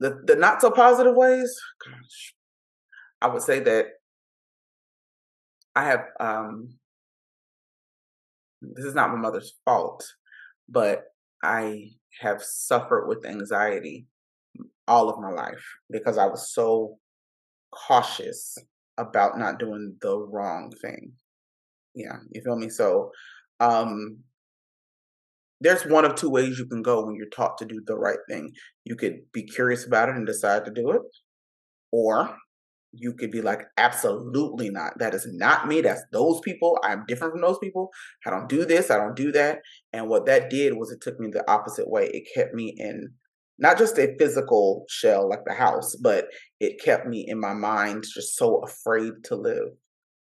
the the not so positive ways. Gosh, I would say that I have. um This is not my mother's fault, but I have suffered with anxiety all of my life because I was so cautious about not doing the wrong thing. Yeah, you feel me? So, um, there's one of two ways you can go when you're taught to do the right thing. You could be curious about it and decide to do it, or you could be like, absolutely not. That is not me. That's those people. I'm different from those people. I don't do this. I don't do that. And what that did was it took me the opposite way. It kept me in not just a physical shell like the house, but it kept me in my mind just so afraid to live.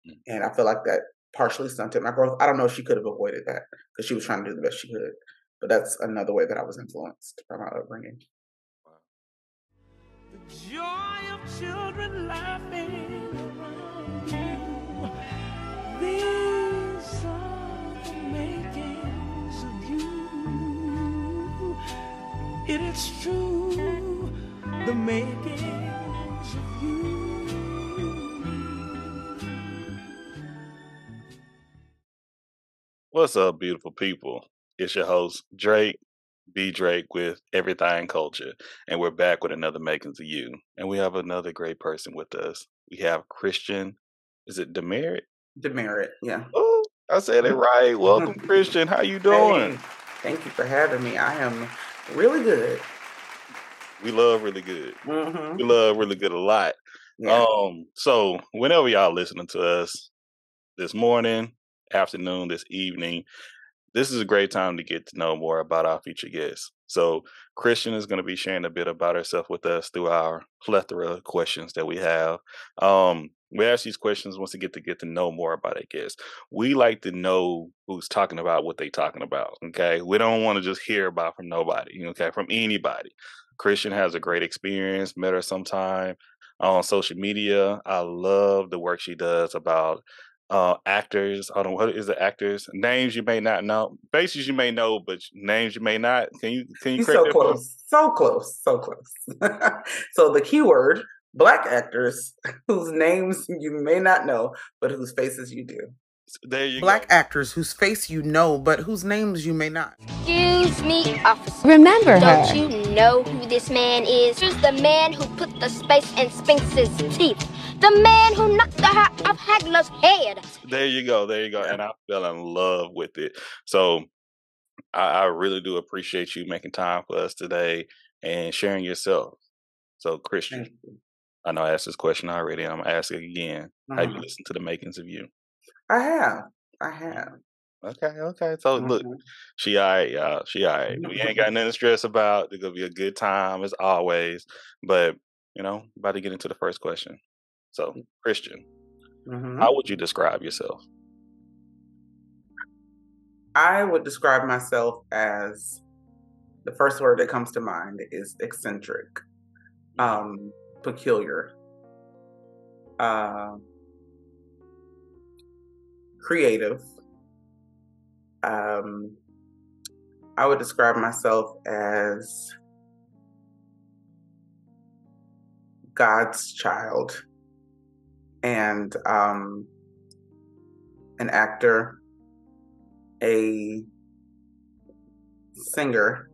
Mm. And I feel like that partially stunted my growth. I don't know if she could have avoided that because she was trying to do the best she could. But that's another way that I was influenced by my upbringing. The joy of children laughing around. These are the makings of you. It is true, the makings of you. What's up, beautiful people? It's your host, Drake, B Drake with Everythang Culture. And we're back with another Makings of You. And we have another great person with us. We have Christian, is it Demeritt? Demeritt, yeah. Oh, I said it right. Welcome, Christian. How you doing? Hey, thank you for having me. I am really good. We love really good. Mm-hmm. We love really good a lot. Yeah. Um, so whenever y'all listening to us this morning, afternoon, this evening, this is a great time to get to know more about our future guests. So, Christian is going to be sharing a bit about herself with us through our plethora of questions that we have. Um, we ask these questions once we get to get to know more about our guests. We like to know who's talking about what they are talking about. Okay, we don't want to just hear about from nobody. Okay, from anybody. Christian has a great experience. Met her sometime on social media. I love the work she does about uh, actors. I don't know what is the actors names you may not know, faces you may know, but names you may not. Can you can you? so close, so close, so close. so the keyword black actors whose names you may not know, but whose faces you do. There you go. Black go. actors whose face you know, but whose names you may not. Excuse me, officer. Remember Don't her. you know who this man is? He's the man who put the space in Spinks's teeth. The man who knocked the hat off Hagler's head. There you go. There you go. And I fell in love with it. So I, I really do appreciate you making time for us today and sharing yourself. So, Christian, I know I asked this question already. I'm asking again. Mm-hmm. Have you listened to the makings of you? I have. I have. Okay, okay. So mm-hmm. look, she all right, y'all. She all right. We ain't got nothing to stress about. It's gonna be a good time as always. But you know, about to get into the first question. So. Christian, mm-hmm. how would you describe yourself? I would describe myself as the first word that comes to mind is eccentric, um, peculiar, uh, creative. Um, I would describe myself as God's child and um, an actor, a singer.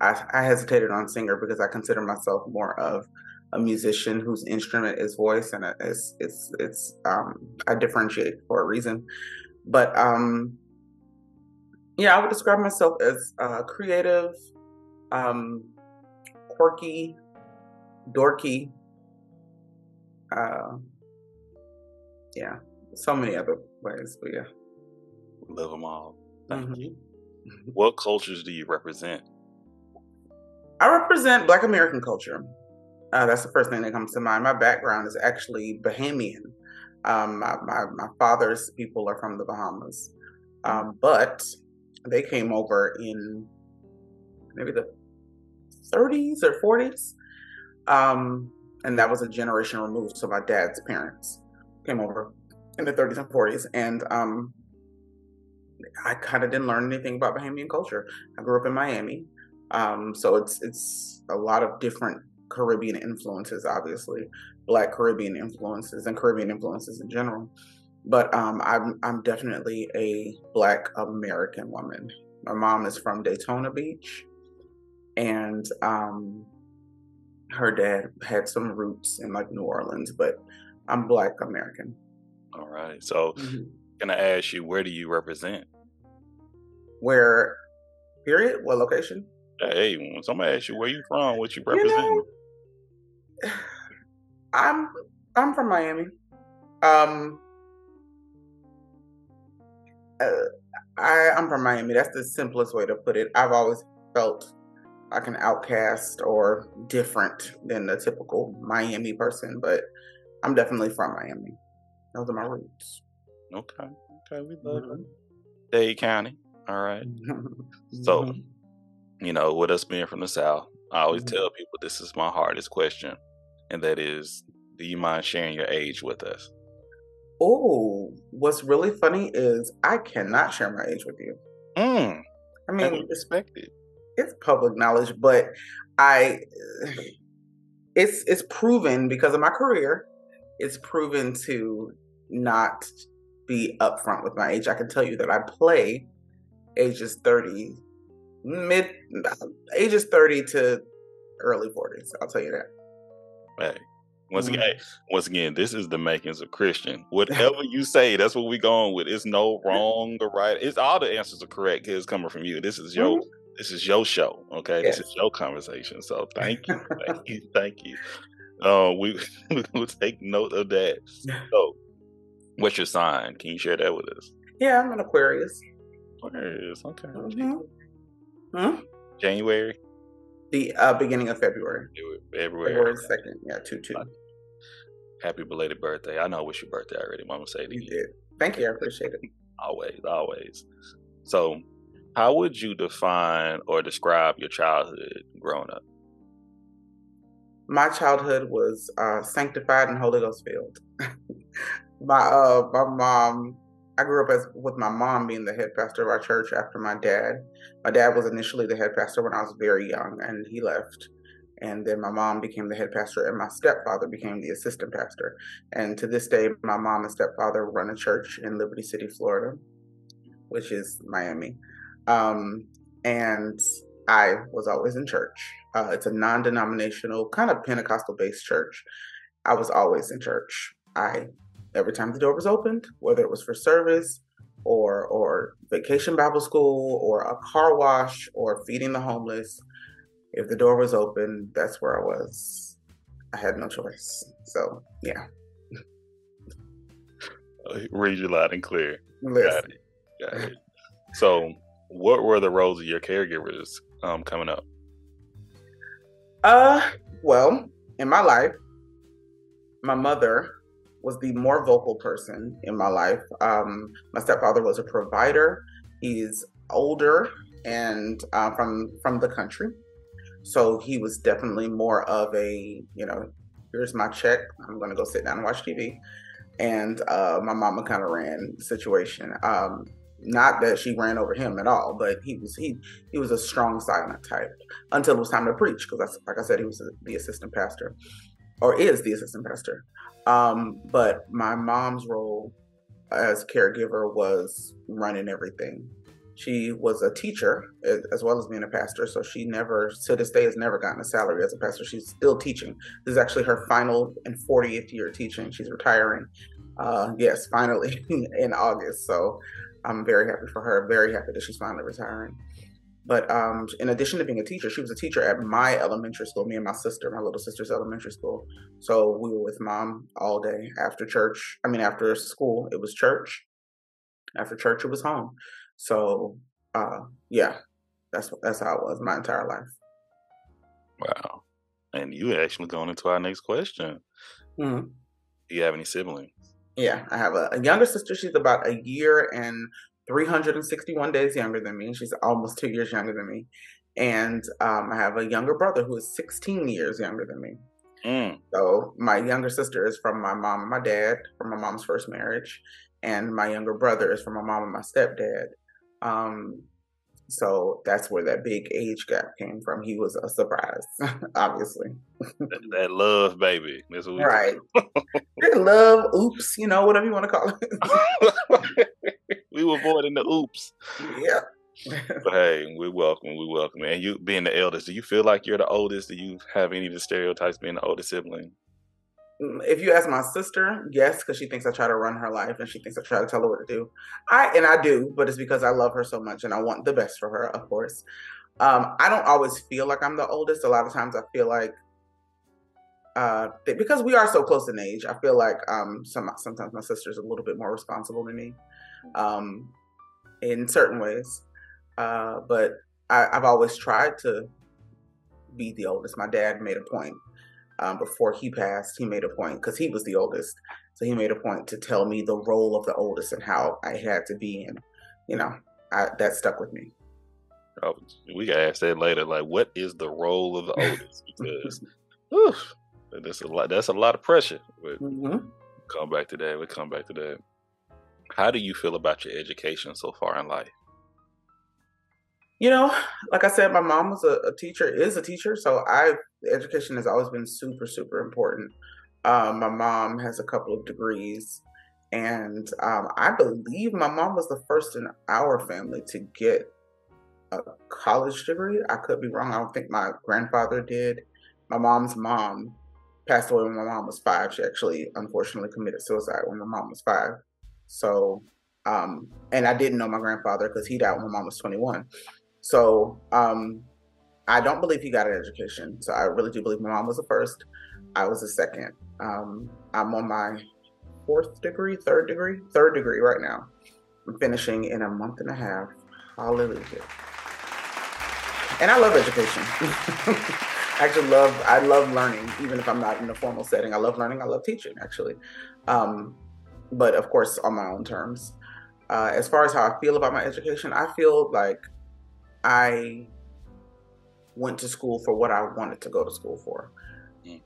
I, I hesitated on singer because I consider myself more of a musician whose instrument is voice, and it's it's it's um, I differentiate for a reason. But um, yeah, I would describe myself as uh, creative, um, quirky, dorky. Uh, yeah, so many other ways, but yeah. Love them all. Thank mm-hmm. you. What cultures do you represent? I represent Black American culture. Uh, that's the first thing that comes to mind. My background is actually Bahamian. Um, my, my, my, father's people are from the Bahamas, um, but they came over in maybe the 30s or 40s. Um, and that was a generation removed. So my dad's parents came over in the 30s and 40s, and um, I kind of didn't learn anything about Bahamian culture. I grew up in Miami. Um, so it's it's a lot of different Caribbean influences, obviously, Black Caribbean influences and Caribbean influences in general. But um, I'm I'm definitely a Black American woman. My mom is from Daytona Beach, and um, her dad had some roots in like New Orleans, but I'm Black American. All right. So, mm-hmm. can I ask you, where do you represent? Where, period? What location? Hey, when somebody asks you where you from, what you represent? You know, I'm I'm from Miami. Um, uh, I I'm from Miami. That's the simplest way to put it. I've always felt like an outcast or different than the typical Miami person, but I'm definitely from Miami. Those are my roots. Okay. Okay. We love mm-hmm. Dade County. All right. So, mm-hmm. you know, with us being from the South, I always mm-hmm. tell people this is my hardest question, and that is, do you mind sharing your age with us? Oh, what's really funny is I cannot share my age with you. Mm. I mean, it. It's public knowledge, but I, it's it's proven because of my career. It's proven to not be upfront with my age. I can tell you that I play ages 30, mid ages 30 to early 40s. I'll tell you that. Hey, once again, mm-hmm. once again, this is the makings of Christian. Whatever you say, that's what we going with. It's no wrong or right. It's all the answers are correct because it's coming from you. This is your mm-hmm. this is your show. Okay, yes. this is your conversation. So thank you, thank you, thank you. Uh, we will take note of that. So What's your sign? Can you share that with us? Yeah, I'm an Aquarius. Aquarius, okay. Mm-hmm. Hmm? January? The uh, beginning of February. February. February second. Yeah, two two. Happy belated birthday! I know it was your birthday already. Mama say it you. Did. Thank you. I appreciate it. always, always. So, how would you define or describe your childhood growing up? My childhood was uh, sanctified and Holy Ghost filled. my uh my mom I grew up as with my mom being the head pastor of our church after my dad. My dad was initially the head pastor when I was very young and he left. And then my mom became the head pastor and my stepfather became the assistant pastor. And to this day, my mom and stepfather run a church in Liberty City, Florida, which is Miami. Um, and I was always in church. Uh, it's a non denominational, kind of Pentecostal based church. I was always in church. I every time the door was opened, whether it was for service or or vacation Bible school or a car wash or feeding the homeless, if the door was open, that's where I was. I had no choice. So yeah. Read you loud and clear. Listen. Got it. Got it. So, what were the roles of your caregivers um, coming up? Uh, well, in my life, my mother was the more vocal person in my life. Um, my stepfather was a provider. He's older and uh, from from the country, so he was definitely more of a you know, here's my check. I'm gonna go sit down and watch TV. And uh, my mama kind of ran the situation. Um, not that she ran over him at all, but he was he he was a strong silent type until it was time to preach because like I said, he was the assistant pastor or is the assistant pastor. Um, but my mom's role as caregiver was running everything. She was a teacher as well as being a pastor, so she never, to this day, has never gotten a salary as a pastor. She's still teaching. This is actually her final and 40th year teaching. She's retiring. Uh, yes, finally in August. So I'm very happy for her. Very happy that she's finally retiring. But um, in addition to being a teacher, she was a teacher at my elementary school, me and my sister, my little sister's elementary school. So we were with mom all day after church. I mean, after school, it was church. After church, it was home. So uh, yeah, that's that's how it was my entire life. Wow. And you actually going into our next question. Mm-hmm. Do you have any siblings? Yeah, I have a, a, younger sister. She's about a year and 361 days younger than me. She's almost two years younger than me. And um, I have a younger brother who is 16 years younger than me. Mm. So my younger sister is from my mom and my dad, from my mom's first marriage. And my younger brother is from my mom and my stepdad. Um, So that's where that big age gap came from. He was a surprise, obviously. that, that, love, baby. That's what right. love, oops, you know, whatever you want to call it. we were in the oops. Yeah. but hey, we welcome, we welcome. And you being the eldest, do you feel like you're the oldest? Do you have any of the stereotypes being the oldest sibling? If you ask my sister, yes, because she thinks I try to run her life and she thinks I try to tell her what to do. I and I do, but it's because I love her so much and I want the best for her, of course. Um, I don't always feel like I'm the oldest. A lot of times I feel like uh, because we are so close in age, I feel like um, some sometimes my sister's a little bit more responsible than me um, in certain ways. Uh, but I, I've always tried to be the oldest. My dad made a point um, before he passed, he made a point because he was the oldest. So he made a point to tell me the role of the oldest and how I had to be. And, you know, I, that stuck with me. Oh, we got to ask that later. Like, what is the role of the oldest? Because oof, that's a lot. That's a lot of pressure. But mm-hmm. come back to that. We come back to that. How do you feel about your education so far in life? You know, like I said, my mom was a, a teacher, is a teacher, so I education has always been super, super important. Um, my mom has a couple of degrees, and um, I believe my mom was the first in our family to get a college degree. I could be wrong. I don't think my grandfather did. My mom's mom passed away when my mom was five. She actually, unfortunately, committed suicide when my mom was five. So, um, and I didn't know my grandfather because he died when my mom was 21. So um, I don't believe he got an education. So I really do believe my mom was the first. I was the second. Um, I'm on my fourth degree, third degree, third degree right now. I'm finishing in a month and a half. Hallelujah. And I love education. I actually love I love learning, even if I'm not in a formal setting. I love learning. I love teaching, actually. Um, but of course, on my own terms. Uh, as far as how I feel about my education, I feel like I went to school for what I wanted to go to school for. Mm.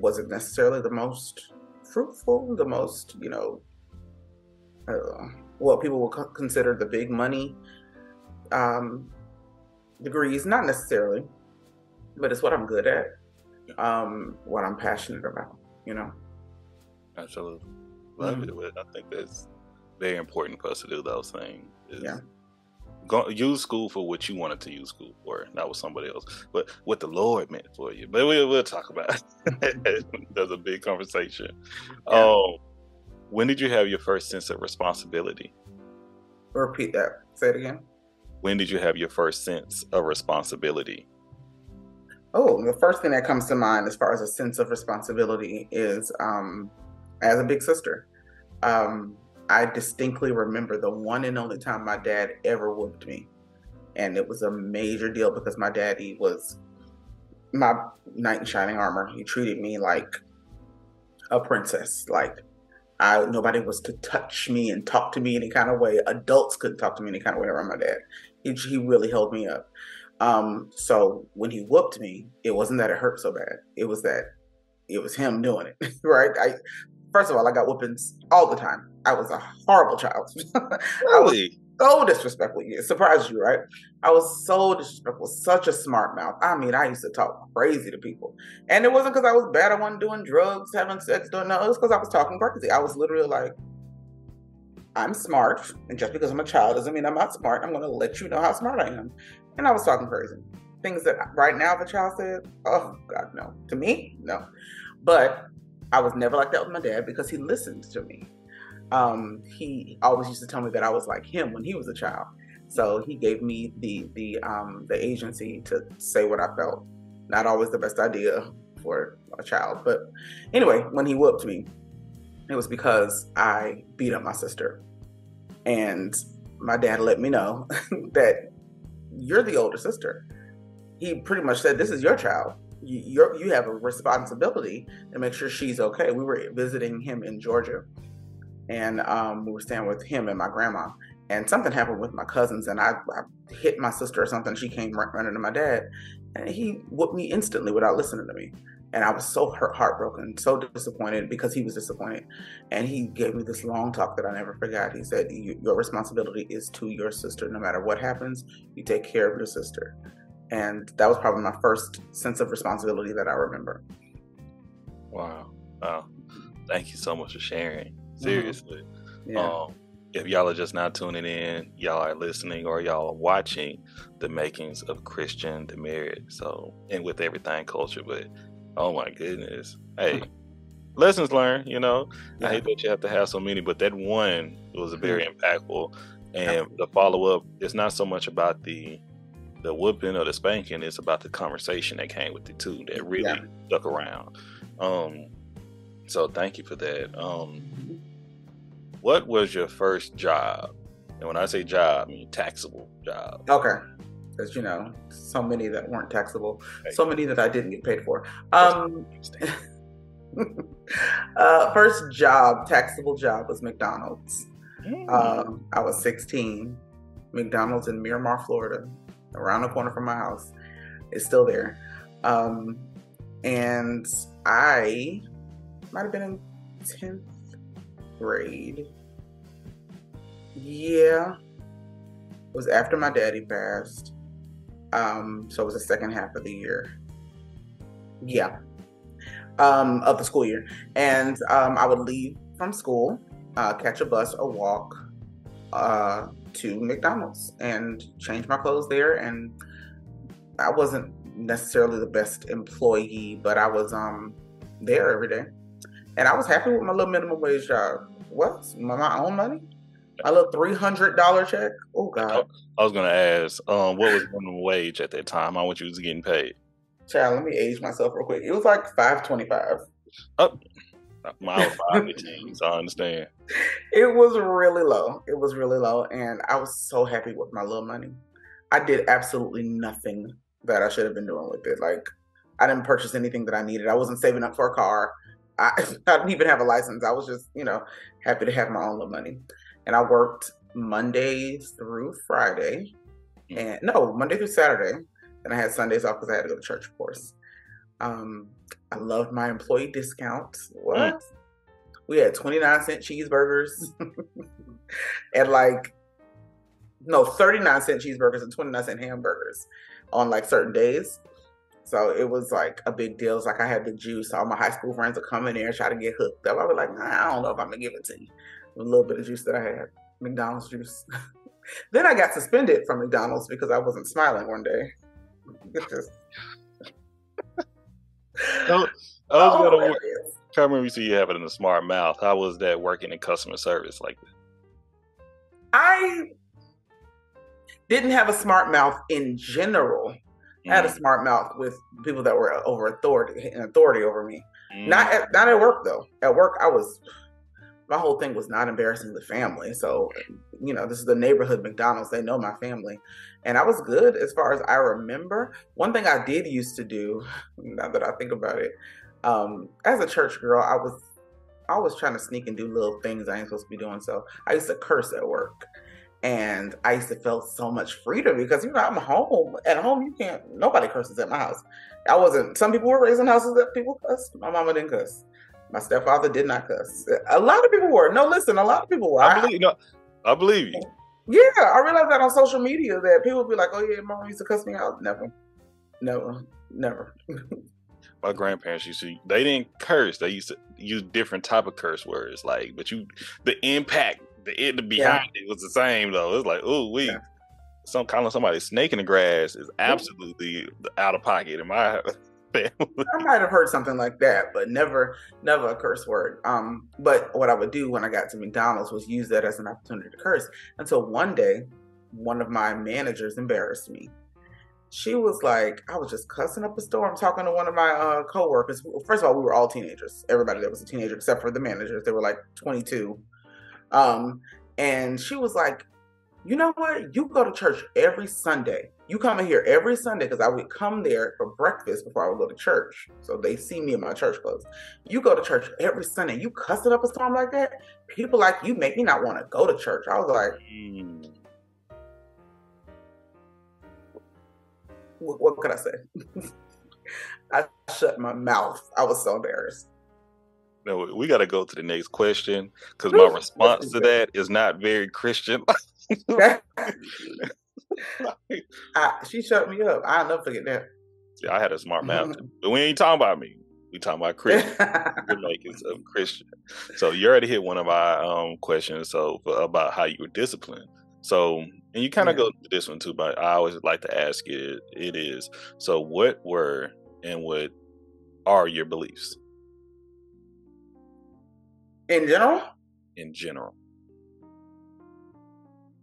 Was it necessarily the most fruitful, the most, you know, uh, what people would consider the big money um, degrees? Not necessarily, but it's what I'm good at, um, what I'm passionate about, you know? Absolutely. Love mm-hmm. it. I think that's very important for us to do those things. yeah go, use school for what you wanted to use school for, not what somebody else, but what the Lord meant for you. But we, will talk about it. That's a big conversation. Yeah. Um, when did you have your first sense of responsibility? Repeat that. Say it again. When did you have your first sense of responsibility? Oh, the first thing that comes to mind as far as a sense of responsibility is um, as a big sister. Um, I distinctly remember the one and only time my dad ever whooped me. And it was a major deal because my daddy was my knight in shining armor. He treated me like a princess. Like I nobody was to touch me and talk to me any kind of way. Adults couldn't talk to me any kind of way around my dad. He he really held me up. Um, so when he whooped me, it wasn't that it hurt so bad. It was that it was him doing it. right? I first of all, I got whoopings all the time. I was a horrible child. really? so disrespectful. It surprised you, right? I was so disrespectful, such a smart mouth. I mean, I used to talk crazy to people. And it wasn't because I was bad. I wasn't doing drugs, having sex, doing no. It was because I was talking crazy. I was literally like, I'm smart. And just because I'm a child doesn't mean I'm not smart. I'm going to let you know how smart I am. And I was talking crazy. Things that right now, the child said, oh, God, no. To me, no. But I was never like that with my dad because he listened to me. Um, he always used to tell me that I was like him when he was a child. So he gave me the the um, the agency to say what I felt. Not always the best idea for a child, but anyway, when he whooped me, it was because I beat up my sister, and my dad let me know that you're the older sister. He pretty much said, "This is your child you you have a responsibility to make sure she's okay. We were visiting him in Georgia, and um, we were staying with him and my grandma. And something happened with my cousins, and I, I hit my sister or something. She came running to my dad, and he whooped me instantly without listening to me. And I was so hurt, heartbroken, so disappointed because he was disappointed. And he gave me this long talk that I never forgot. He said, Your responsibility is to your sister. No matter what happens, you take care of your sister. And that was probably my first sense of responsibility that I remember. Wow. Wow. Thank you so much for sharing. Seriously. Mm-hmm. Yeah. Um, if y'all are just not tuning in, y'all are listening or y'all are watching the makings of Christian Demeritt. So, and with Everythang Culture, but oh my goodness. Hey, lessons learned, you know. Yeah. I hate that you have to have so many, but that one was very mm-hmm. impactful. And the follow up it's not so much about the the whooping or the spanking, it's about the conversation that came with it too, that really yeah. stuck around. Um so thank you for that. Um what was your first job? And when I say job, I mean taxable job. Okay. Because you know, so many that weren't taxable, so many that I didn't get paid for. Um, uh, first job, taxable job, was McDonald's. Mm. Um, I was 16. McDonald's in Miramar, Florida, around the corner from my house. It's still there. Um, and I might have been in 10th grade. Yeah. It was after my daddy passed. Um, so it was the second half of the year. Yeah. Um, of the school year. And um, I would leave from school, uh, catch a bus or walk uh, to McDonald's and change my clothes there. And I wasn't necessarily the best employee, but I was um there every day. And I was happy with my little minimum wage job. What? My, my own money? My little three hundred dollar check. Oh God! I was gonna ask, um, what was minimum wage at that time? How much you was getting paid? Child, let me age myself real quick. It was like five twenty five. Oh, five fifteen, so I understand. It was really low. It was really low, and I was so happy with my little money. I did absolutely nothing that I should have been doing with it. Like, I didn't purchase anything that I needed. I wasn't saving up for a car. I, I didn't even have a license. I was just, you know, happy to have my own little money and I worked Monday through Friday, mm. and no Monday through Saturday. And I had Sundays off because I had to go to church, of course. Um, I loved my employee discounts. What? Mm. We had 29 cent cheeseburgers and like no 39 cent cheeseburgers and 29 cent hamburgers on like certain days. So it was like a big deal. It's like I had the juice. All my high school friends would come in there and try to get hooked up. I was like, nah, I don't know if I'm gonna give it to you a little bit of juice that I had, McDonald's juice. then I got suspended from McDonald's because I wasn't smiling one day. just. I was oh, gonna work. I remember you see you have it in a smart mouth. How was that working in customer service like that? I didn't have a smart mouth in general. Mm. I had a mm. smart mouth with people that were over authority and authority over me. Mm. Not at, not at work though. At work, I was my whole thing was not embarrassing the family. So, you know, this is the neighborhood McDonald's. They know my family. And I was good as far as I remember. One thing I did used to do, now that I think about it, um, as a church girl, I was always trying to sneak and do little things I ain't supposed to be doing. So I used to curse at work. And I used to feel so much freedom because, you know, I'm home. At home, you can't, nobody curses at my house. I wasn't, some people were raised in houses that people cuss. My mama didn't cuss. My stepfather did not cuss. A lot of people were. No, listen, a lot of people were. I believe, no, I believe you. Yeah, I realized that on social media that people be like, "Oh yeah, mom used to cuss me out." Never, never, never. My grandparents used to. They didn't curse. They used to use different type of curse words. Like, but you, the impact, the it behind yeah. it was the same though. It's like, oh, we. Yeah. Some calling somebody snake in the grass is absolutely out of pocket in my family. I might have heard something like that, but never, never a curse word. Um, but what I would do when I got to McDonald's was use that as an opportunity to curse. Until one day, one of my managers embarrassed me. She was like, I was just cussing up a storm talking to one of my uh, coworkers. First of all, we were all teenagers. Everybody that was a teenager, except for the managers, they were like 22. Um, and she was like, you know what? You go to church every Sunday. You come in here every Sunday because I would come there for breakfast before I would go to church. So they see me in my church clothes. You go to church every Sunday. You cussing up a storm like that? People like you make me not want to go to church. I was like, mm. what, what could I say? I shut my mouth. I was so embarrassed. No, we got to go to the next question because my response to that is not very Christian. I, she shut me up. I'll never forget that. Yeah, I had a smart mouth, mm-hmm. but we ain't talking about me. We talking about Christian. the makings of Christian. So you already hit one of our um, questions. So about how you were disciplined. So and you kind of yeah. go to this one too, but I always like to ask it. It is so. What were and what are your beliefs in general? In general.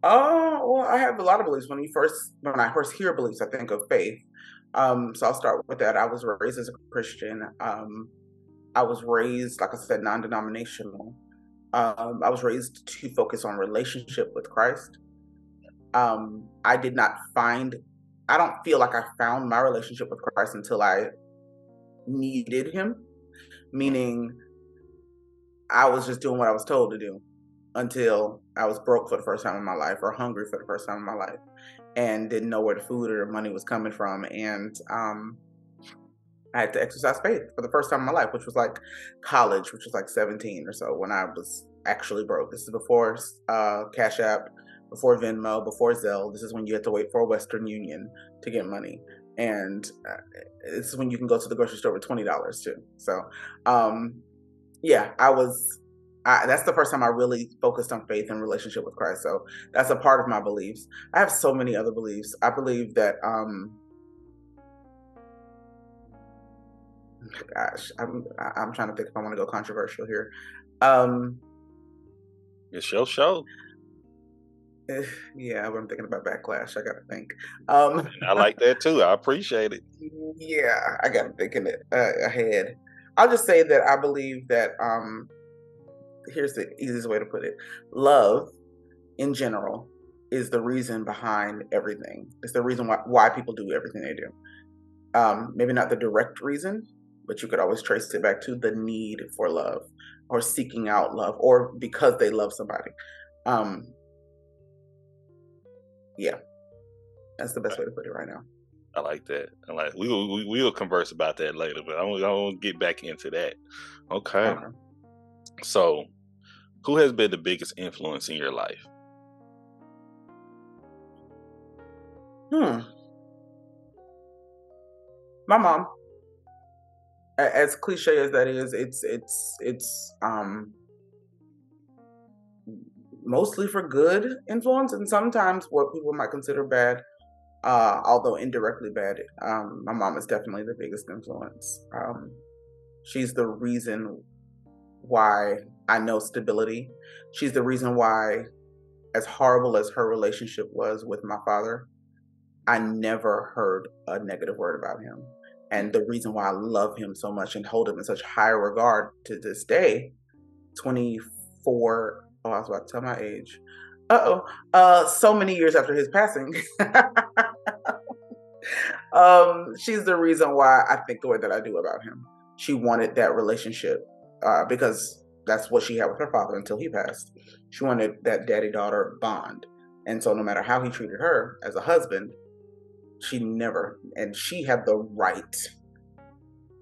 Oh well, I have a lot of beliefs. When you first, when I first hear beliefs, I think of faith. Um, so I'll start with that. I was raised as a Christian. Um, I was raised, like I said, non-denominational. Um, I was raised to focus on relationship with Christ. Um, I did not find. I don't feel like I found my relationship with Christ until I needed Him. Meaning, I was just doing what I was told to do until I was broke for the first time in my life or hungry for the first time in my life and didn't know where the food or the money was coming from. And um, I had to exercise faith for the first time in my life, which was like college, which was like 17 or so when I was actually broke. This is before uh, Cash App, before Venmo, before Zelle. This is when you had to wait for Western Union to get money. And uh, this is when you can go to the grocery store with $20 too. So, um, yeah, I was I, that's the first time I really focused on faith and relationship with Christ. So that's a part of my beliefs. I have so many other beliefs. I believe that, um, gosh, I'm I'm trying to think if I want to go controversial here. Um, it's your show. Yeah, I'm thinking about backlash. I gotta think. Um, I like that too. I appreciate it. Yeah, I gotta think it uh, ahead. I'll just say that I believe that um, here's the easiest way to put it. Love in general is the reason behind everything. It's the reason why, why people do everything they do. Um, maybe not the direct reason but you could always trace it back to the need for love or seeking out love or because they love somebody. Um, yeah. That's the best way to put it right now I like that. I like we will we will converse about that later, but I want to get back into that. Okay. okay. So who has been the biggest influence in your life? Hmm. My mom. As cliche as that is, it's it's it's um mostly for good influence and sometimes what people might consider bad uh, although indirectly bad. Um, my mom is definitely the biggest influence. Um, she's the reason why I know stability. She's the reason why, as horrible as her relationship was with my father, I never heard a negative word about him. And the reason why I love him so much and hold him in such high regard to this day, 24, oh, I was about to tell my age. Uh-oh. Uh, so many years after his passing. um, she's the reason why I think the way that I do about him. She wanted that relationship uh, because that's what she had with her father until he passed. She wanted that daddy daughter bond. And so, no matter how he treated her as a husband, she never, and she had the right.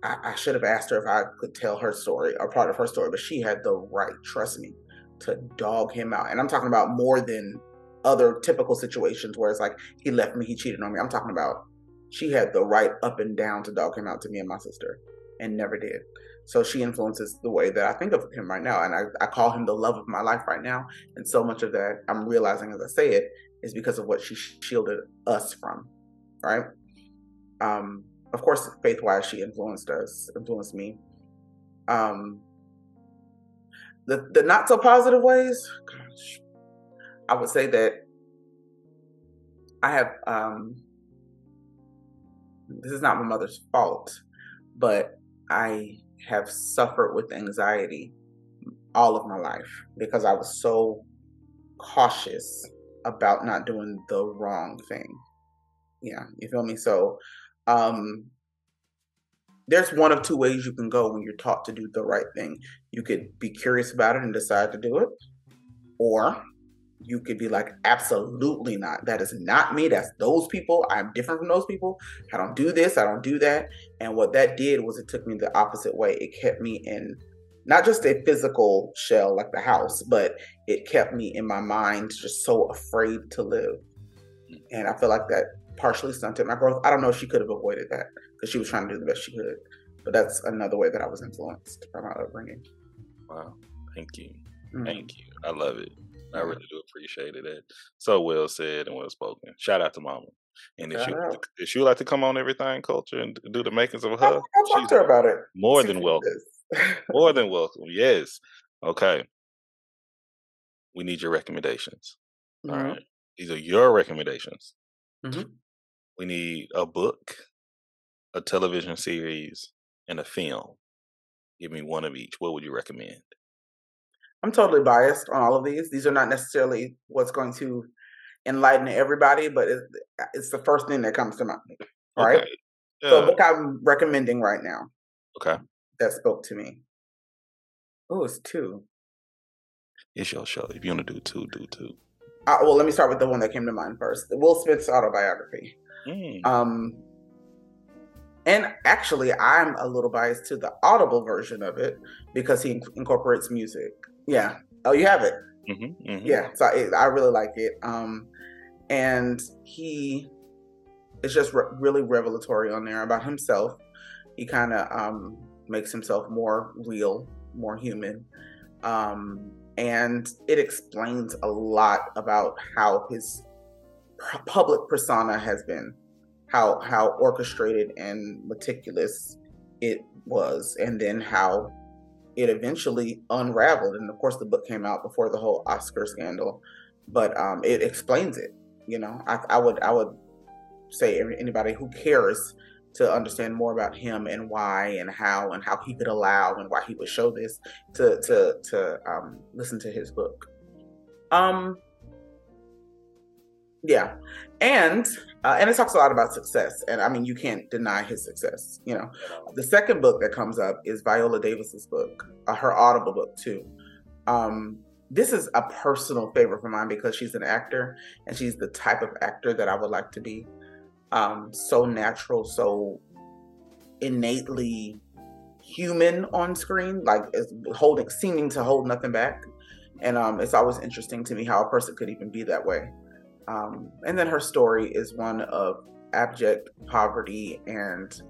I, I should have asked her if I could tell her story or part of her story, but she had the right, trust me, to dog him out. And I'm talking about more than other typical situations where it's like he left me, he cheated on me. I'm talking about she had the right up and down to dog him out to me and my sister and never did. So she influences the way that I think of him right now. And I, I call him the love of my life right now. And so much of that I'm realizing as I say it is because of what she shielded us from. Right. Um, of course, faith wise, she influenced us, influenced me. Um, the, the not so positive ways, gosh, I would say that I have, um, this is not my mother's fault, but I have suffered with anxiety all of my life because I was so cautious about not doing the wrong thing. Yeah, you feel me? So, um, there's one of two ways you can go when you're taught to do the right thing. You could be curious about it and decide to do it, or you could be like, absolutely not. That is not me. That's those people. I'm different from those people. I don't do this. I don't do that. And what that did was it took me the opposite way. It kept me in not just a physical shell like the house, but it kept me in my mind just so afraid to live. And I feel like that partially stunted my growth. I don't know if she could have avoided that because she was trying to do the best she could. But that's another way that I was influenced by my upbringing. Wow. Thank you. Mm-hmm. Thank you. I love it. I really do appreciate it. So well said and well spoken. Shout out to Mama. And if she, if she would like to come on Everythang Culture and do the makings of her, I'll, I'll talk to her about it. More than welcome. more than welcome. Yes. Okay. We need your recommendations. Mm-hmm. All right. These are your recommendations. Mm-hmm. We need a book, a television series, and a film. Give me one of each. What would you recommend? I'm totally biased on all of these. These are not necessarily what's going to enlighten everybody, but it's, it's the first thing that comes to mind. Right. Okay. Yeah. So, book I'm recommending right now. Okay. That spoke to me. Oh, it's two. It's your show. If you want to do two, do two. Uh, well, let me start with the one that came to mind first. Will Smith's autobiography. Mm. Um, and actually, I'm a little biased to the audible version of it because he incorporates music. Yeah. Oh, you have it. Mm-hmm, mm-hmm. Yeah. So I, I, really like it. Um, and he is just re- really revelatory on there about himself. He kind of um, makes himself more real, more human. Um, and it explains a lot about how his public persona has been, how how orchestrated and meticulous it was, and then how it eventually unraveled. And of course, the book came out before the whole Oscar scandal, but um, it explains it. You know, I, I would I would say anybody who cares to understand more about him and why and how and how he could allow and why he would show this to to to um, listen to his book. Um, yeah, and uh, and it talks a lot about success, and I mean you can't deny his success. You know, the second book that comes up is Viola Davis's book, uh, her Audible book too. Um, this is a personal favorite for mine because she's an actor and she's the type of actor that I would like to be. Um, so natural, so innately human on screen, like is holding, seeming to hold nothing back. And um, it's always interesting to me how a person could even be that way. Um, and then her story is one of abject poverty and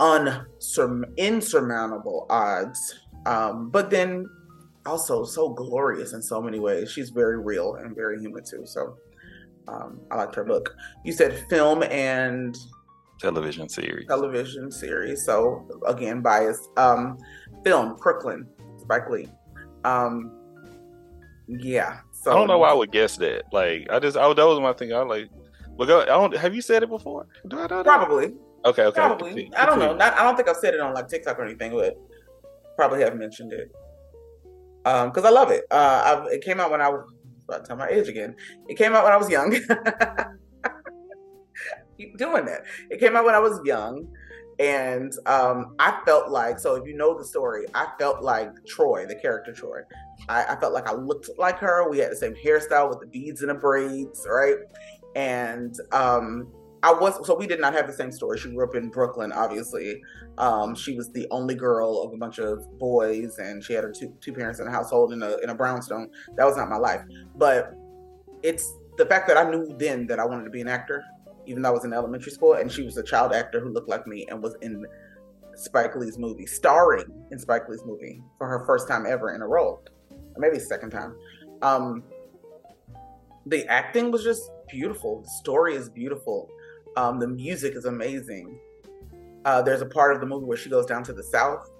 unsur- insurmountable odds. Um, but then also so glorious in so many ways. She's very real and very human too. So um, I liked her book. You said film and television series. Television series. So again, biased. Um, film Crooklyn, Spike Lee. Um, yeah. I don't know why I would guess that. Like I just, I, that was my thing. I like. Look, I don't. Have you said it before? Do I know Probably. Okay. Okay. Probably. I don't know. Not, I don't think I've said it on like TikTok or anything, but probably have mentioned it. Um, because I love it. Uh, I've, it came out when I was about to tell my age again. It came out when I was young. Keep doing that. It came out when I was young. And um, I felt like, so if you know the story, I felt like Troy, the character Troy. I, I felt like I looked like her. We had the same hairstyle with the beads and the braids, right? And um, I was so we did not have the same story. She grew up in Brooklyn, obviously. Um, she was the only girl of a bunch of boys, and she had her two, two parents in a household in a in a brownstone. That was not my life, but it's the fact that I knew then that I wanted to be an actor, even though I was in elementary school, and she was a child actor who looked like me and was in Spike Lee's movie, starring in Spike Lee's movie for her first time ever in a role, or maybe second time. Um, the acting was just beautiful. The story is beautiful um, the music is amazing. Uh, there's a part of the movie where she goes down to the south,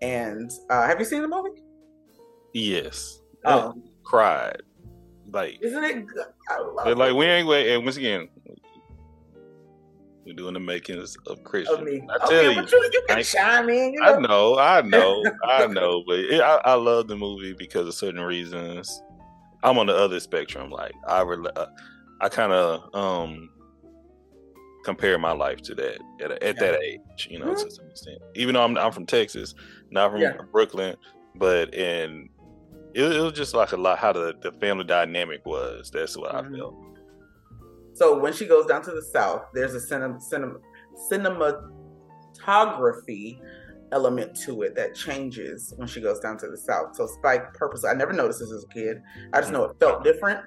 and uh, have you seen the movie? Yes. Oh, cried. Like, isn't it? Good? I love like it. we ain't wait. And once again, we're doing the makings of Christian. I tell okay, you, you, you can I, chime in. You know? I know, I know, I know, but it, I, I, love the movie because of certain reasons. I'm on the other spectrum. Like I, uh, I kind of um compare my life to that at, at yeah. that age, you know, mm-hmm. to some extent. Even though I'm I'm from Texas, not from yeah. Brooklyn, but in it, it, was just like a lot how the, the family dynamic was. That's what mm-hmm. I felt. So when she goes down to the south, there's a cinema, cinema cinematography element to it that changes when she goes down to the south. So Spike purposely, I never noticed this as a kid. I just know it felt different,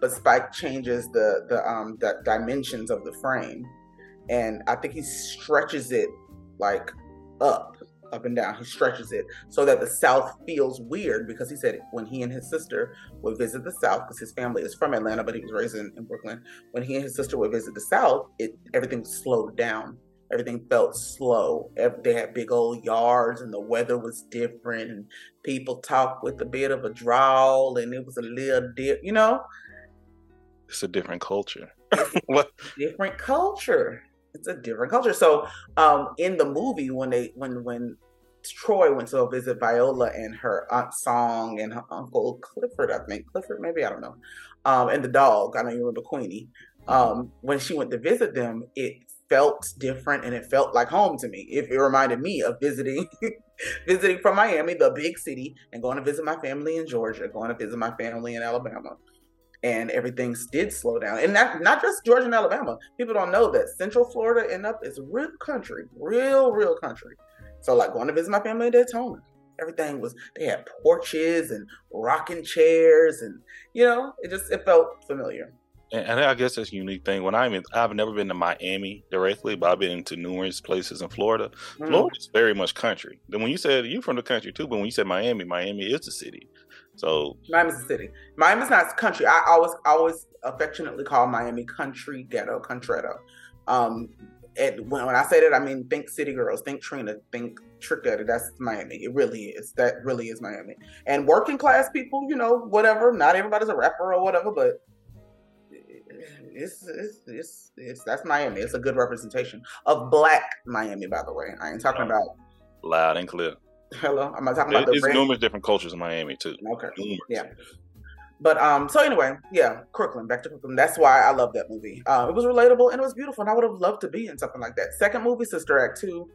but Spike changes the the um the dimensions of the frame, and I think he stretches it like up up and down. He stretches it so that the South feels weird because he said when he and his sister would visit the South, because his family is from Atlanta, but he was raised in, in Brooklyn. When he and his sister would visit the South, it everything slowed down. Everything felt slow. They had big old yards, and the weather was different, and people talked with a bit of a drawl, and it was a little dip, you know. It's a different culture. what? Different culture it's a different culture. So um, in the movie, when they when when Troy went to visit Viola and her aunt Song and her uncle Clifford, I think Clifford, maybe I don't know, um, and the dog. I know you remember Queenie. Um, when she went to visit them, it felt different and it felt like home to me. It, it reminded me of visiting, visiting from Miami, the big city, and going to visit my family in Georgia, going to visit my family in Alabama and everything did slow down. And not just Georgia and Alabama. People don't know that Central Florida and up is real country, real, real country. So, like going to visit my family in Daytona, everything was, they had porches and rocking chairs, and, you know, it just, it felt familiar. And, and I guess that's a unique thing. When I'm in, I've never been to Miami directly, but I've been to numerous places in Florida. Mm. Florida is very much country. Then when you said you're from the country too, but when you said Miami, Miami is the city. So Miami's the city. Miami's not country. I always always affectionately call Miami country ghetto, contretto. Um, and when, when I say that, I mean think City Girls, think Trina, think Trick Daddy. That's Miami. It really is. That really is Miami. And working class people, you know, whatever. Not everybody's a rapper or whatever, but it's it's it's, it's that's Miami. It's a good representation of Black Miami, by the way. I ain't talking about loud and clear. Hello, I'm not talking about the. It's numerous different cultures in Miami too. Okay. Numerous. Yeah. But um, so anyway, yeah, Crooklyn, back to Crooklyn. That's why I love that movie. Uh, it was relatable and it was beautiful, and I would have loved to be in something like that. Second movie, Sister Act two.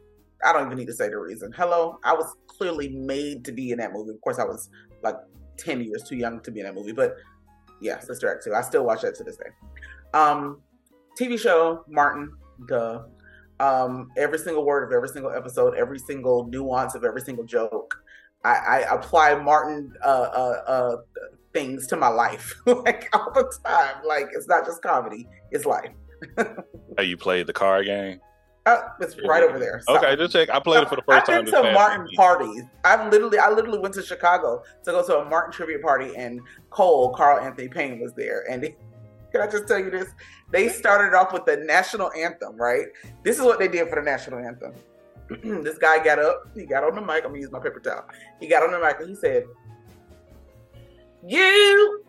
I don't even need to say the reason. Hello, I was clearly made to be in that movie. Of course, I was like ten years too young to be in that movie, but yeah, Sister Act two. I still watch that to this day. Um, TV show Martin, duh um, every single word of every single episode, every single nuance of every single joke. I, I apply Martin uh, uh, uh, things to my life like all the time. Like it's not just comedy; it's life. oh, you played the card game? Uh, it's right over there. So, okay, just check. I played it for the 1st time. I've been to Martin parties. I've literally, I literally went to Chicago to go to a Martin trivia party, and Cole, Carl Anthony Payne, was there, and can I just tell you this? They started off with the national anthem, right? This is what they did for the national anthem. this guy got up, he got on the mic. I'm gonna use my paper towel. He got on the mic and he said, You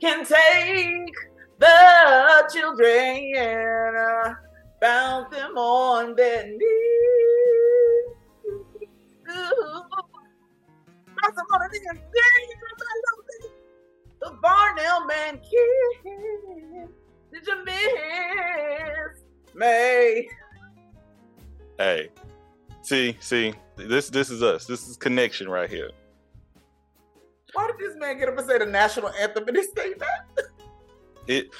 can take the children and uh, bounce them on their knees. The Barnell man kid. Did you miss May? Hey, see, see, this this is us. This is connection right here. Why did this man get up and say the national anthem and he say that? It.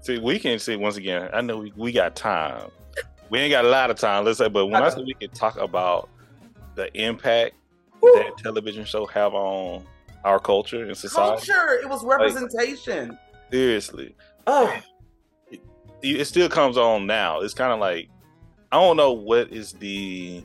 See, we can see once again. I know we, we got time. We ain't got a lot of time, let's say, but when I, I say we can talk about the impact Woo. that television show have on our culture and society. Culture. It was representation. Like, seriously. Oh. It, it, still comes on now. It's kind of like I don't know what is the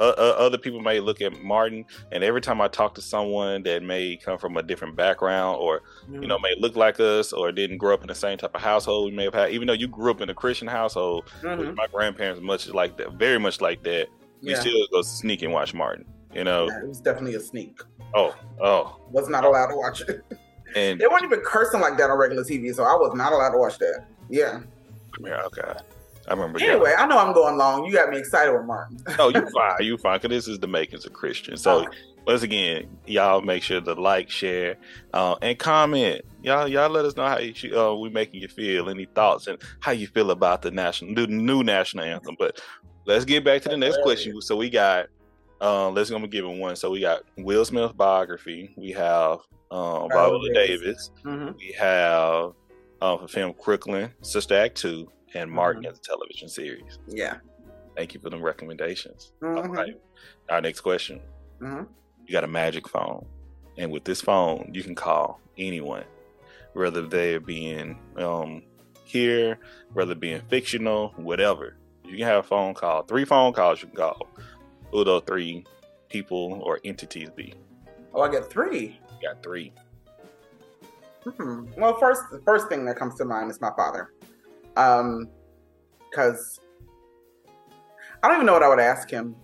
uh, uh, other people may look at Martin, and every time I talk to someone that may come from a different background, or mm-hmm. you know, may look like us, or didn't grow up in the same type of household we may have had, even though you grew up in a Christian household, mm-hmm. my grandparents much like that, very much like that, we yeah. still go sneak and watch Martin. You know, yeah, it was definitely a sneak. Oh, oh. Was not allowed to watch it. And they weren't even cursing like that on regular TV, so I was not allowed to watch that. Yeah. Yeah, okay. I remember. Anyway, I know I'm going long. You got me excited with Martin. oh, you fine. You fine. Because this is the makings of Christian. So, once again, y'all make sure to like, share, uh, and comment. Y'all, y'all let us know how you, uh, we making you feel. Any thoughts and how you feel about the national, the new national anthem. But let's get back to the next question. So we got Um, let's go give him one. So we got Will Smith biography. We have um, Viola Davis. Davis. Mm-hmm. We have um, for film Crooklyn, Sister Act Two, and Martin mm-hmm. as a television series. Yeah. Thank you for the recommendations. Mm-hmm. All right. Our next question. Mm-hmm. You got a magic phone, and with this phone, you can call anyone, whether they're being um, here, whether being fictional, whatever. You can have a phone call, three phone calls you can call. Who those three people or entities be? Oh, I got three. You got three. Hmm. Well, first, the first thing that comes to mind is my father, um, because I don't even know what I would ask him.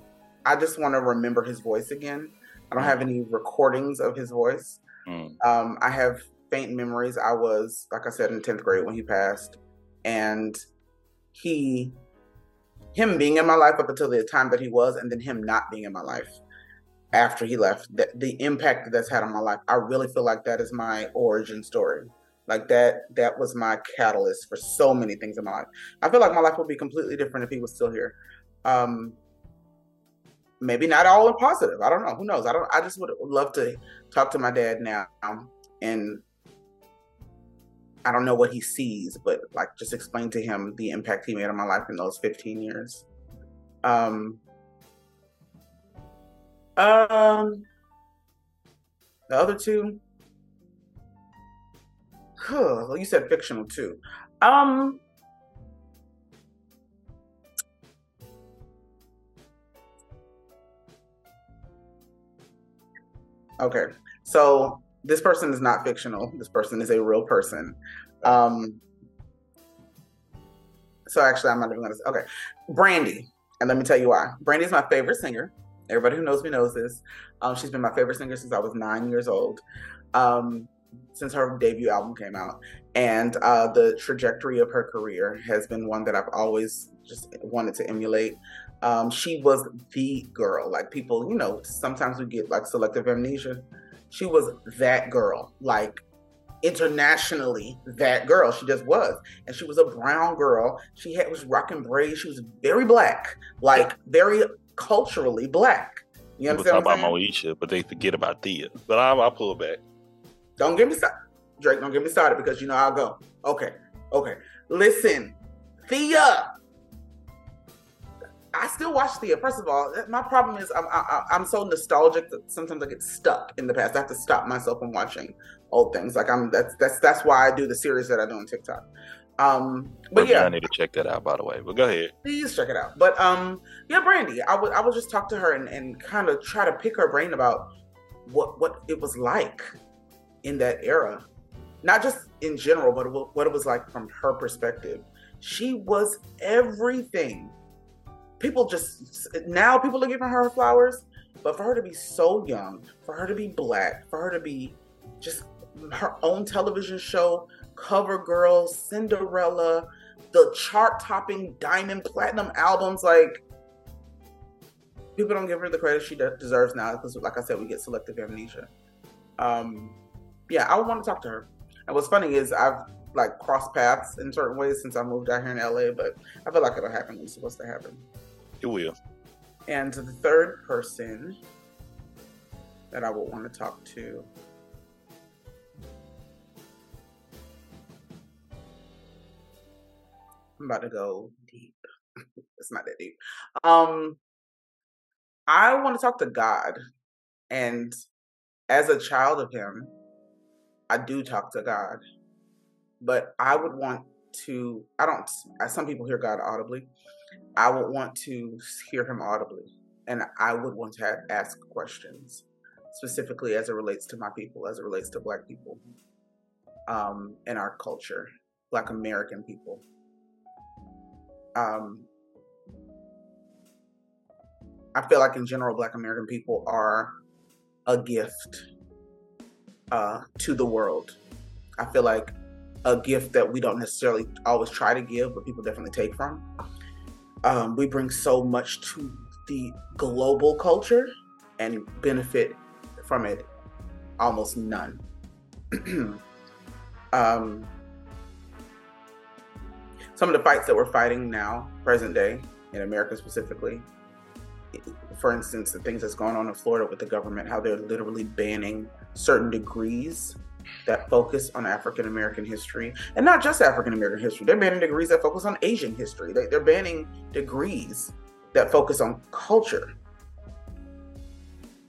I just want to remember his voice again. I don't have mm. any recordings of his voice. Mm. Um, I have faint memories. I was, like I said, in tenth grade when he passed, and he, him being in my life up until the time that he was, and then him not being in my life after he left, the, the impact that that's had on my life, I really feel like that is my origin story. Like that, that was my catalyst for so many things in my life. I feel like my life would be completely different if he was still here. Um, maybe not all in positive. I don't know. Who knows? I don't. I just would love to talk to my dad now, and I don't know what he sees, but like just explain to him the impact he made on my life in those 15 years. Um, um, the other two. Well, you said fictional too. Um, okay, so this person is not fictional. This person is a real person. Um, so actually, I'm not even gonna. Say, okay, Brandy, and let me tell you why. Brandy is my favorite singer. Everybody who knows me knows this. Um, she's been my favorite singer since I was nine years old, um, since her debut album came out. And uh, the trajectory of her career has been one that I've always just wanted to emulate. Um, she was the girl. Like people, you know, sometimes we get like selective amnesia. She was that girl. Like internationally that girl. She just was. And she was a brown girl. She had was rocking braids. She was very black, like very culturally black. You know People talk about Moesha, but they forget about Thea. But I'll, I'll pull back. Don't get me started. Drake, don't get me started because you know I'll go. Okay, okay. Listen, Thea. I still watch Thea. First of all, my problem is I'm I, am so nostalgic that sometimes I get stuck in the past. I have to stop myself from watching old things. Like I'm that's that's that's why I do the series that I do on TikTok. Um, but yeah, I need to check that out by the way. But go ahead. Please check it out. But um, yeah, Brandy, I would I would just talk to her and, and kind of try to pick her brain about what what it was like in that era, not just in general, but what it was like from her perspective. She was everything. People just now people are giving her flowers, but for her to be so young, for her to be black, for her to be just her own television show Cover Girl, Cinderella, the chart topping diamond platinum albums. Like, people don't give her the credit she de- deserves now because, like I said, we get selective amnesia. Um, yeah, I would want to talk to her. And what's funny is I've like crossed paths in certain ways since I moved out here in LA, but I feel like it'll happen when it's supposed to happen. It will. And the third person that I would want to talk to I'm about to go deep. it's not that deep. Um, I want to talk to God, and as a child of Him, I do talk to God, but I would want to. I don't. Some people hear God audibly. I would want to hear Him audibly, and I would want to ask questions, specifically as it relates to my people, as it relates to Black people, um, in our culture, Black American people um, I feel like in general, Black American people are a gift uh, to the world. I feel like a gift that we don't necessarily always try to give, but people definitely take from. Um, we bring so much to the global culture and benefit from it almost none. um, some of the fights that we're fighting now, present day, in America specifically, for instance, the things that's going on in Florida with the government, how they're literally banning certain degrees that focus on African American history, and not just African American history. They're banning degrees that focus on Asian history. They, are banning degrees that focus on culture.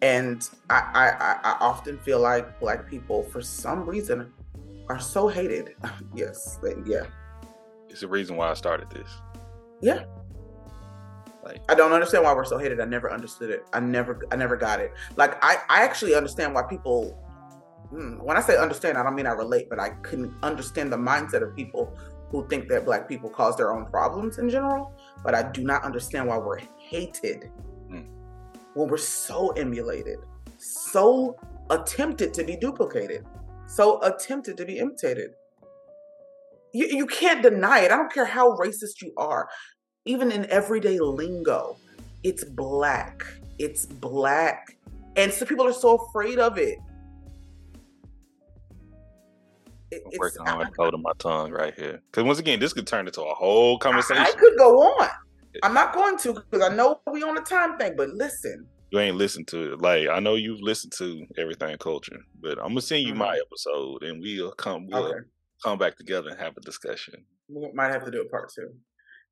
And I, I, I often feel like Black people, for some reason, are so hated. yes, they, yeah. It's the reason why I started this. Yeah. Like I don't understand why we're so hated. I never understood it. I never I never got it. Like I I actually understand why people hmm, when I say understand, I don't mean I relate, but I couldn't understand the mindset of people who think that black people cause their own problems in general. But I do not understand why we're hated mm. when we're so emulated, so attempted to be duplicated, so attempted to be imitated. You, you can't deny it. I don't care how racist you are even in everyday lingo, it's black. It's black. And so people are so afraid of it. it I'm working on code of my tongue right here. Because once again, this could turn into a whole conversation. I, I could go on. I'm not going to because I know we on a time thing, but listen. You ain't listened to it. Like I know you've listened to Everythang Culture, but I'm gonna send you mm-hmm. my episode and we'll come we'll okay. come back together and have a discussion. We might have to do a part two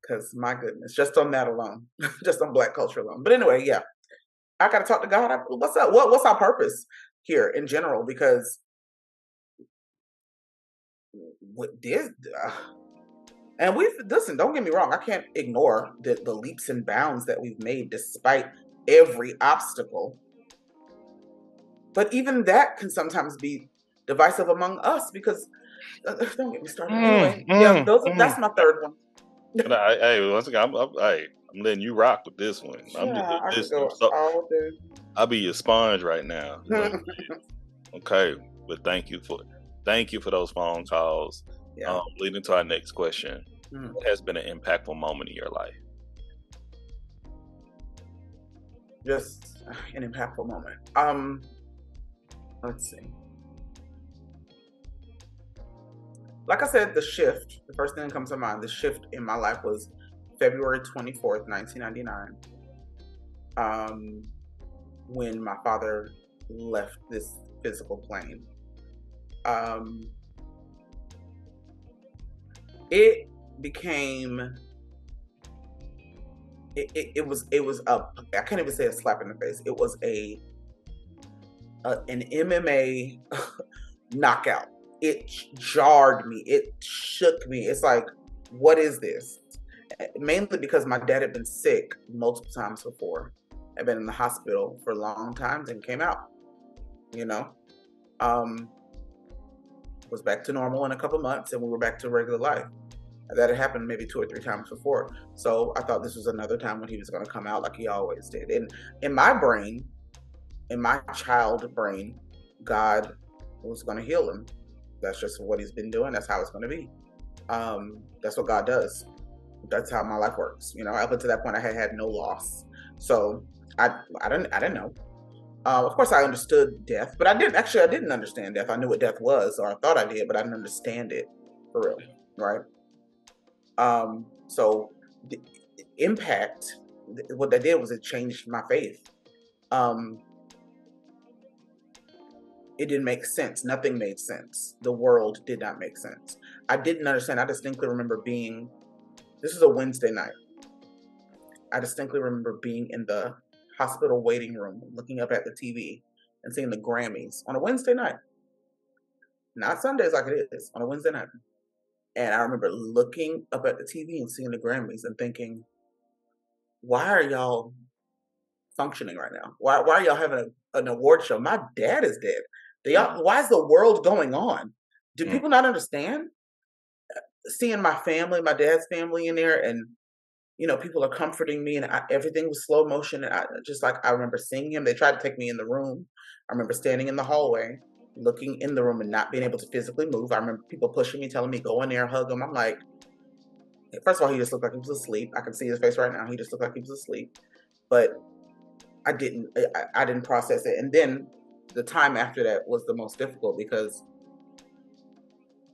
because my goodness, just on that alone, just on black culture alone. But anyway, yeah, I got to talk to God. What's up? What, what's our purpose here in general? Because what this, uh, and we've listen. Don't get me wrong. I can't ignore the, the leaps and bounds that we've made despite every obstacle. But even that can sometimes be divisive among us because uh, don't get me started. Mm, anyway, mm, yeah, those, mm. that's my third one but I, hey, once again, I'm, I'm, hey, I'm letting you rock with this one. I'm yeah, just this So, I'll be your sponge right now. okay, but thank you for thank you for those phone calls. Yeah. Um, leading to our next question: mm. What has been an impactful moment in your life? Just an impactful moment. Um, let's see. Like I said, the shift, the first thing that comes to mind, the shift in my life was February 24th, 1999, um, when my father left this physical plane. Um, it became it, it, it, was it was a I can't even say a slap in the face. It was a, a an MMA knockout it jarred me. It shook me. It's like, what is this? Eh, mainly because my dad had been sick multiple times before. I'd been in the hospital for long times and came out. You know, um, was back to normal in a couple months, and we were back to regular life. That had happened maybe two or three times before. So I thought this was another time when he was going to come out like he always did. And in my brain, in my child brain, God was going to heal him that's just what he's been doing. That's how it's going to be. Um, that's what God does. That's how my life works. You know, up until that point, I had had no loss. So I, I didn't, I didn't know. Uh, of course, I understood death, but I didn't actually. I didn't understand death. I knew what death was, or I thought I did, but I didn't understand it for real. Right. Um. So, the impact. What that did was it changed my faith. Um it didn't make sense. Nothing made sense. The world did not make sense. I didn't understand. I distinctly remember being, this is a Wednesday night. I distinctly remember being in the hospital waiting room, looking up at the TV and seeing the Grammys on a Wednesday night. Not Sundays like it is, on a Wednesday night. And I remember looking up at the TV and seeing the Grammys and thinking, why are y'all functioning right now? Why, why are y'all having a, an award show? My dad is dead. They are, why is the world going on? Do mm. people not understand? Uh, seeing my family, my dad's family in there, and you know, people are comforting me, and I, everything was slow motion. And I just like I remember seeing him. They tried to take me in the room. I remember standing in the hallway, looking in the room, and not being able to physically move. I remember people pushing me, telling me, "Go in there, hug him." I'm like, first of all, he just looked like he was asleep. I can see his face right now. He just looked like he was asleep, but I didn't. I, I didn't process it, and then the time after that was the most difficult because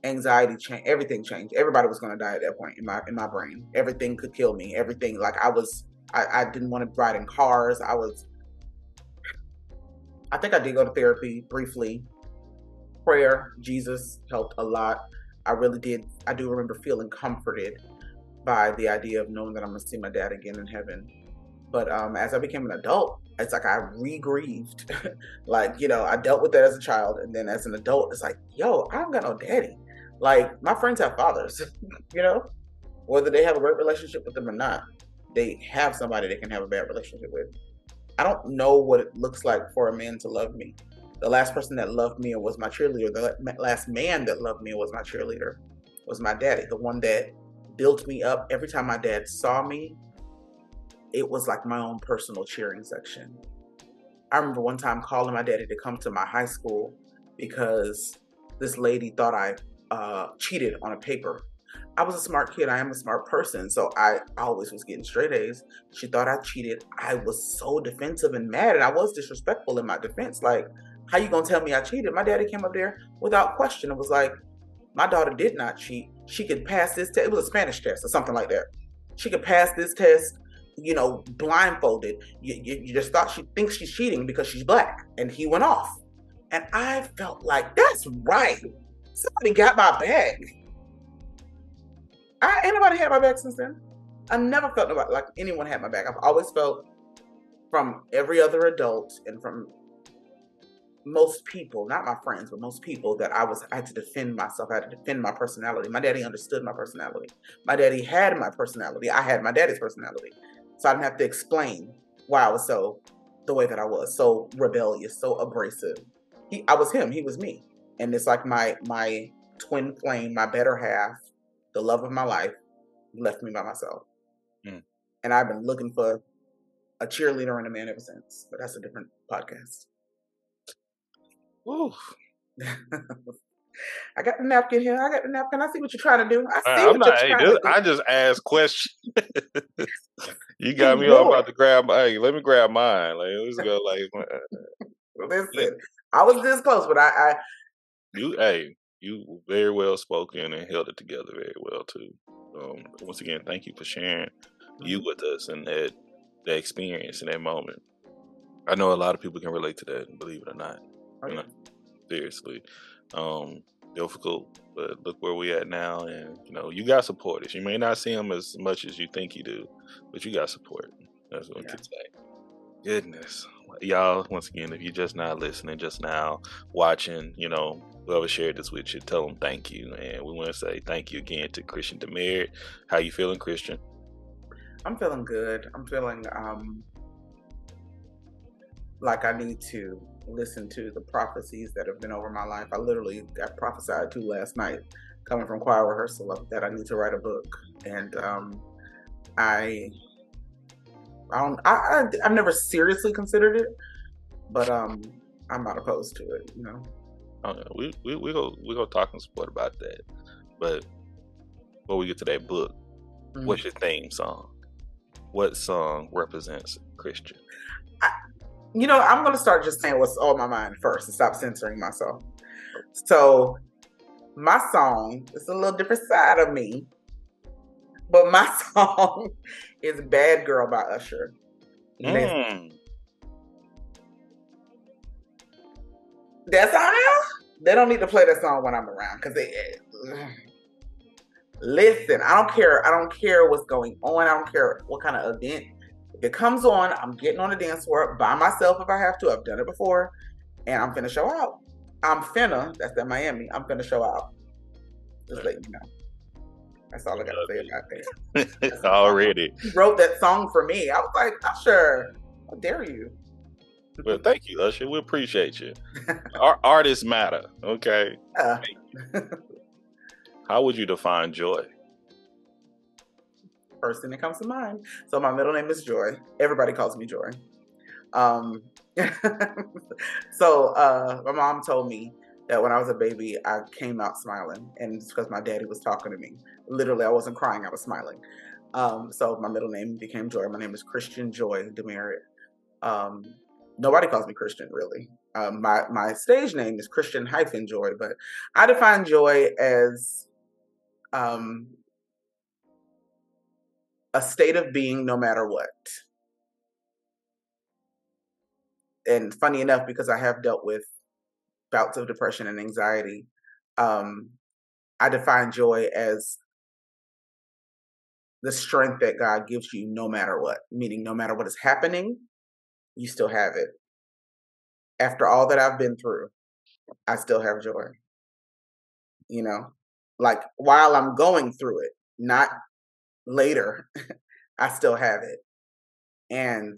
anxiety changed everything changed everybody was going to die at that point in my in my brain everything could kill me everything like i was I, I didn't want to ride in cars. I was, I think I did go to therapy briefly. Prayer, Jesus helped a lot. I really did. I do remember feeling comforted by the idea of knowing that I'm gonna see my dad again in heaven. But um, as I became an adult, it's like I re-grieved. like, you know, I dealt with that as a child, and then as an adult, it's like, yo, I don't got no daddy. Like, my friends have fathers, you know, whether they have a great relationship with them or not, they have somebody they can have a bad relationship with. I don't know what it looks like for a man to love me. The last person that loved me was my cheerleader. The last man that loved me was my cheerleader, was my daddy, the one that built me up. Every time my dad saw me, it was like my own personal cheering section. I remember one time calling my daddy to come to my high school because this lady thought I uh, cheated on a paper. I was a smart kid. I am a smart person. So I always was getting straight A's. She thought I cheated. I was so defensive and mad. And I was disrespectful in my defense. Like, how you gonna tell me I cheated? My daddy came up there without question. It was like, my daughter did not cheat. She could pass this test. It was a Spanish test or something like that. She could pass this test you know, blindfolded. You, you, you just thought she thinks she's cheating because she's black. And he went off. And I felt like, that's right. Somebody got my back. I, anybody had my back since then? I never felt like anyone had my back. I've always felt from every other adult and from most people, not my friends, but most people, that I was I had to defend myself. I had to defend my personality. My daddy understood my personality. My daddy had my personality. I had my daddy's personality. So I didn't have to explain why I was so the way that I was, so rebellious, so abrasive. He, I was him, he was me. And it's like my my twin flame, my better half, the love of my life, left me by myself. Mm. And I've been looking for a cheerleader and a man ever since. But that's a different podcast. Ooh. I got the napkin here. I got the napkin. I see what you're trying to do. I see I'm what not, you're trying to do. I just ask questions. you got me all about to grab. Hey, let me grab mine. Like let's go. Like listen, I was this close, but I, I you hey you very well spoken and held it together very well too. Um, once again, thank you for sharing mm-hmm. you with us and that that experience in that moment. I know a lot of people can relate to that, believe it or not. Okay. You know, seriously um, difficult. But look where we at now, and you know you got supporters. You may not see them as much as you think you do, but you got support. That's what yeah. I can say. Goodness, y'all. Once again, if you're just not listening, just now watching, you know, whoever shared this with you, tell them thank you, and we want to say thank you again to Christian Demeritt. How you feeling, Christian? I'm feeling good. I'm feeling um like I need to listen to the prophecies that have been over my life. I literally got prophesied to last night, coming from choir rehearsal, that I need to write a book, and um, I, I don't, I, I, I've never seriously considered it, but um, I'm not opposed to it. You know. Oh yeah, we we we go we go talk and support about that, but before we get to that book, mm-hmm. what's your theme song? What song represents Christian? I, you know, I'm going to start just saying what's on my mind first and stop censoring myself. So, my song is a little different side of me, but my song is Bad Girl by Usher. Mm. That song, they don't need to play that song when I'm around because they. Listen, I don't care. I don't care what's going on. I don't care what kind of event it comes on, I'm getting on the dance floor by myself if I have to. I've done it before, and I'm finna show out. I'm finna. That's at Miami. I'm finna show out. Just let you know. That's all I got to say about that. Already. He wrote that song for me. I was like, Usher, how dare you? Well, thank you, Usher. We appreciate you. Our artists matter. Okay. Uh. how would you define joy? First thing that comes to mind. So my middle name is Joy. Everybody calls me Joy. Um, so uh, my mom told me that when I was a baby, I came out smiling, and it's because my daddy was talking to me. Literally, I wasn't crying; I was smiling. Um, so my middle name became Joy. My name is Christian Joy Demeritt. Um, nobody calls me Christian, really. Um, my my stage name is Christian hyphen Joy, but I define joy as um, a state of being no matter what. And funny enough, because I have dealt with bouts of depression and anxiety, um, I define joy as the strength that God gives you no matter what, meaning no matter what is happening, you still have it. After all that I've been through, I still have joy. You know, like while I'm going through it, not later, I still have it. And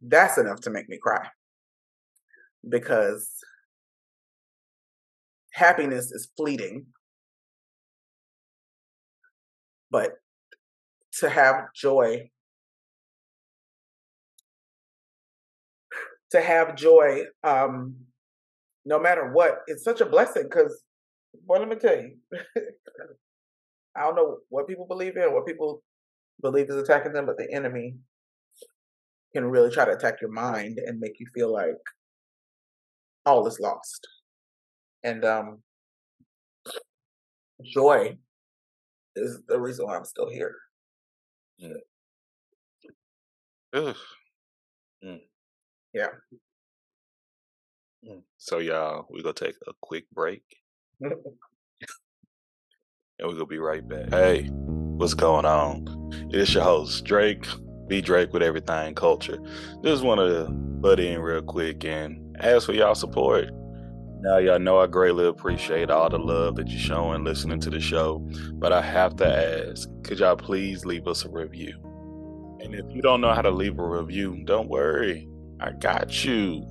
that's enough to make me cry because happiness is fleeting. But to have joy, to have joy, um, no matter what, it's such a blessing because, well, let me tell you, I don't know what people believe in, what people believe is attacking them, but the enemy can really try to attack your mind and make you feel like all is lost. And um joy is the reason why I'm still here. Mm. Ugh. Mm. Yeah. Mm. So y'all, we gonna take a quick break. and we're gonna be right back. Hey, what's going on? It's your host, Drake. Be Drake with Everythang Culture. Just wanna butt in real quick and ask for y'all support. Now, y'all know I greatly appreciate all the love that you're showing listening to the show, but I have to ask could y'all please leave us a review? And if you don't know how to leave a review, don't worry, I got you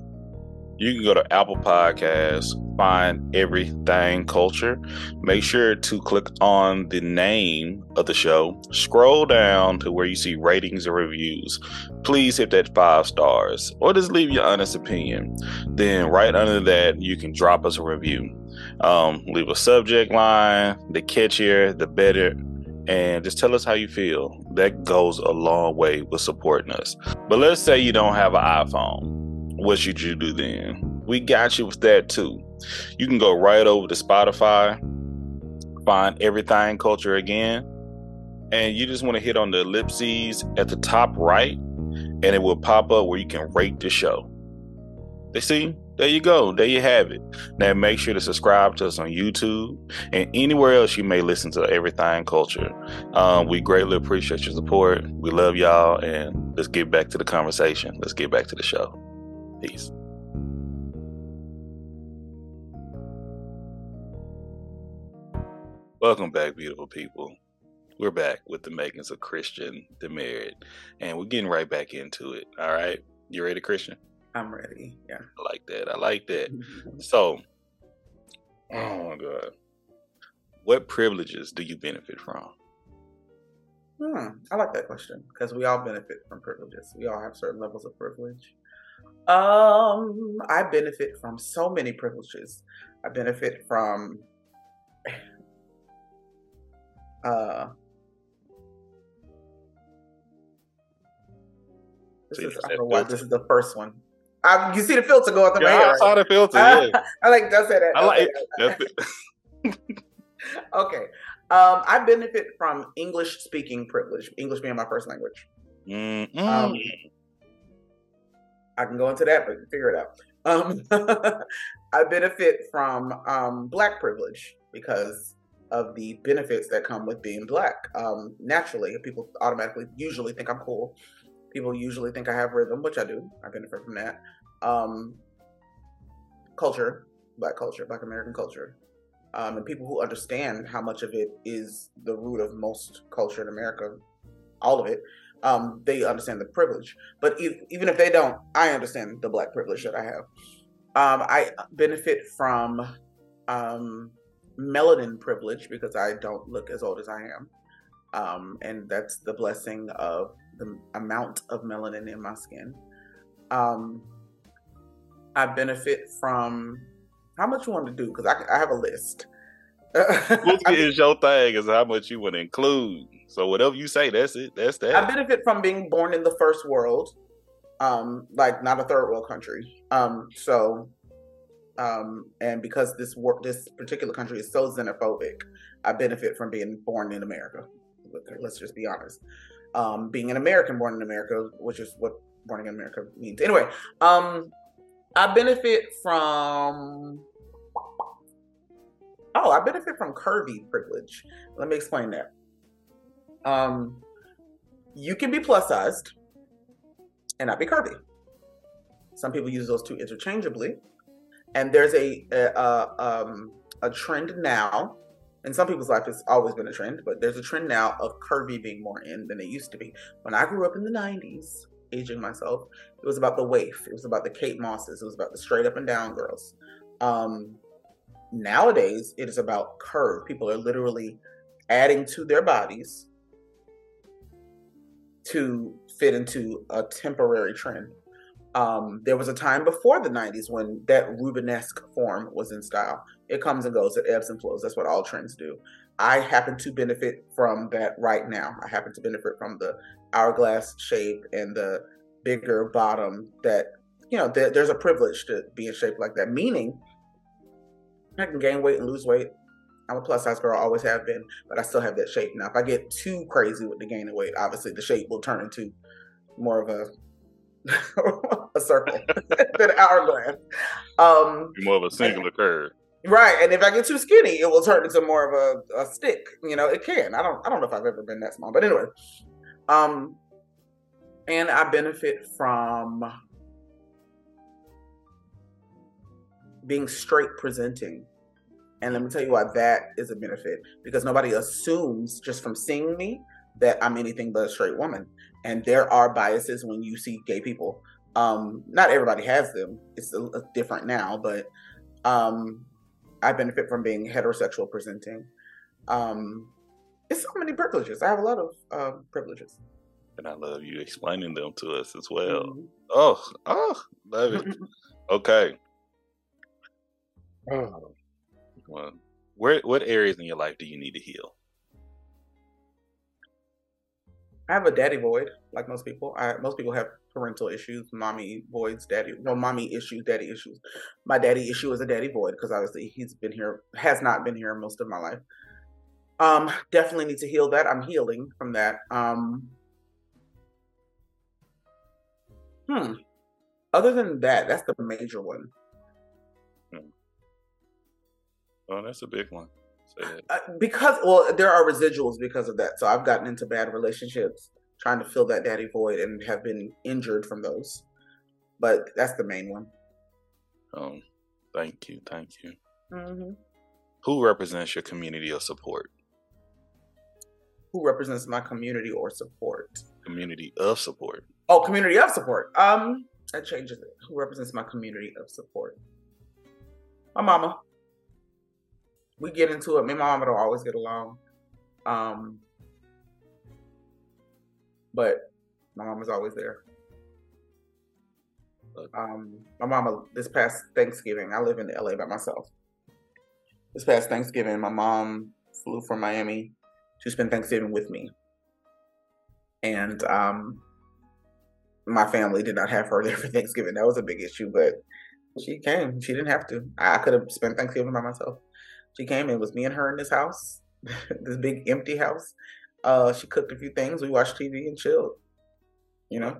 you can go to Apple Podcasts, find Everythang Culture. Make sure to click on the name of the show. Scroll down to where you see ratings and reviews. Please hit that five stars or just leave your honest opinion. Then, right under that, you can drop us a review. Um, leave a subject line, the catchier, the better, and just tell us how you feel. That goes a long way with supporting us. But let's say you don't have an iPhone what should you do then? We got you with that too. You can go right over to Spotify, find Everythang Culture again, and you just want to hit on the ellipses at the top right, and it will pop up where you can rate the show. They see, there you go. There you have it. Now make sure to subscribe to us on YouTube and anywhere else you may listen to Everythang Culture. Um, we greatly appreciate your support. We love y'all, and let's get back to the conversation. Let's get back to the show. Peace. Welcome back, beautiful people. We're back with the makings of Christian Demeritt, and we're getting right back into it. All right, you ready, Christian? I'm ready. Yeah, I like that. I like that. so, oh my god, what privileges do you benefit from? Hmm, I like that question because we all benefit from privileges. We all have certain levels of privilege. Um, I benefit from so many privileges. I benefit from uh this is, I don't know why this is the first one. I, you see the filter going through yeah, my head. I saw the filter. Yeah. I like that's it. I like it. okay. Um, I benefit from English speaking privilege. English being my first language. Um, I can go into that, but figure it out. Um, I benefit from um, black privilege because of the benefits that come with being black. Um, naturally, people automatically usually think I'm cool. People usually think I have rhythm, which I do. I benefit from that. Um, culture, black culture, black American culture. Um, and people who understand how much of it is the root of most culture in America, all of it, um, they understand the privilege. But even if they don't, I understand the black privilege that I have. Um, I benefit from um, melanin privilege because I don't look as old as I am. Um, and that's the blessing of the amount of melanin in my skin. Um, I benefit from how much you want to do because I, I have a list. Is your thing is how much you want to include. So whatever you say, that's it. That's that. I benefit from being born in the first world, um, like not a third world country. Um, so, um, and because this work, this particular country is so xenophobic, I benefit from being born in America. Let's just be honest. um, being an American born in America, which is what born in America means. Anyway, um, I benefit from. Oh, I benefit from curvy privilege. Let me explain that. Um, you can be plus sized and not be curvy. Some people use those two interchangeably, and there's a a, a, um, a trend now in some people's life it's always been a trend but there's a trend now of curvy being more in than it used to be. When i grew up in the 90s aging myself it was about the waif it was about the kate mosses it was about the straight up and down girls. Um, nowadays it is about curve. People are literally adding to their bodies to fit into a temporary trend um, there was a time before the 90s when that Rubenesque form was in style. It comes and goes, it ebbs and flows. That's what all trends do. I happen to benefit from that right now. I happen to benefit from the hourglass shape and the bigger bottom that, you know, th- there's a privilege to being shaped like that, meaning I can gain weight and lose weight. I'm a plus size girl, always have been, but I still have that shape. Now, if I get too crazy with the gaining weight, obviously the shape will turn into more of a a circle than hourglass. Um, more of a singular curve. Right, and if I get too skinny, it will turn into more of a, a stick. You know, it can. I don't. I don't know if I've ever been that small, but anyway. Um, and I benefit from being straight presenting. And let me tell you why that is a benefit because nobody assumes just from seeing me that I'm anything but a straight woman. And there are biases when you see gay people. Um, not everybody has them. It's a, a different now, but um, I benefit from being heterosexual presenting. Um, it's so many privileges. I have a lot of uh, privileges. And I love you explaining them to us as well. Mm-hmm. Oh, oh, love it. okay. Oh. Well, where what areas in your life do you need to heal? I have a daddy void, like most people. I, most people have parental issues, mommy voids, daddy, well, mommy issues, daddy issues. My daddy issue is a daddy void because obviously he's been here, has not been here most of my life. Um, definitely need to heal that. I'm healing from that. Um, hmm. Other than that, that's the major one. Oh, that's a big one. Uh, because well, there are residuals because of that. So I've gotten into bad relationships trying to fill that daddy void and have been injured from those. But that's the main one. Um, thank you, thank you. Mm-hmm. Who represents your community of support? Who represents my community or support? Community of support. Oh, community of support. Um, that changes it. Who represents my community of support? My mama we get into it. Me and my mama don't always get along. Um, but my mom is always there. Um, my mama, this past Thanksgiving, I live in LA by myself. This past Thanksgiving, my mom flew from Miami to spend Thanksgiving with me. And um, my family did not have her there for Thanksgiving. That was a big issue, but she came. She didn't have to. I could have spent Thanksgiving by myself. She came and it was me and her in this house, this big empty house. Uh, she cooked a few things. We watched TV and chilled. You know,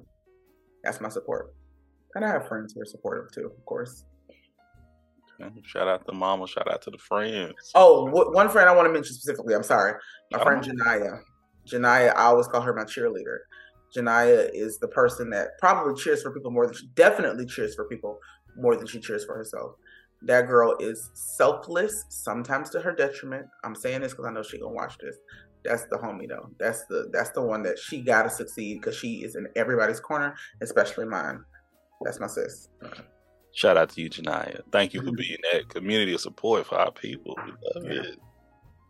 that's my support. And I have friends who are supportive too, of course. Shout out to mama. Shout out to the friends. Oh, w- one friend I want to mention specifically. I'm sorry, my friend Janaya. Janaya, I always call her my cheerleader. Janaya is the person that probably cheers for people more than she definitely cheers for people more than she cheers for herself. That girl is selfless, sometimes to her detriment. I'm saying this because I know she gonna watch this. That's the homie though. That's the that's the one that she gotta succeed because she is in everybody's corner, especially mine. That's my sis. Shout out to you, Janaya. Thank you for mm-hmm. being that community of support for our people. We love yeah. it.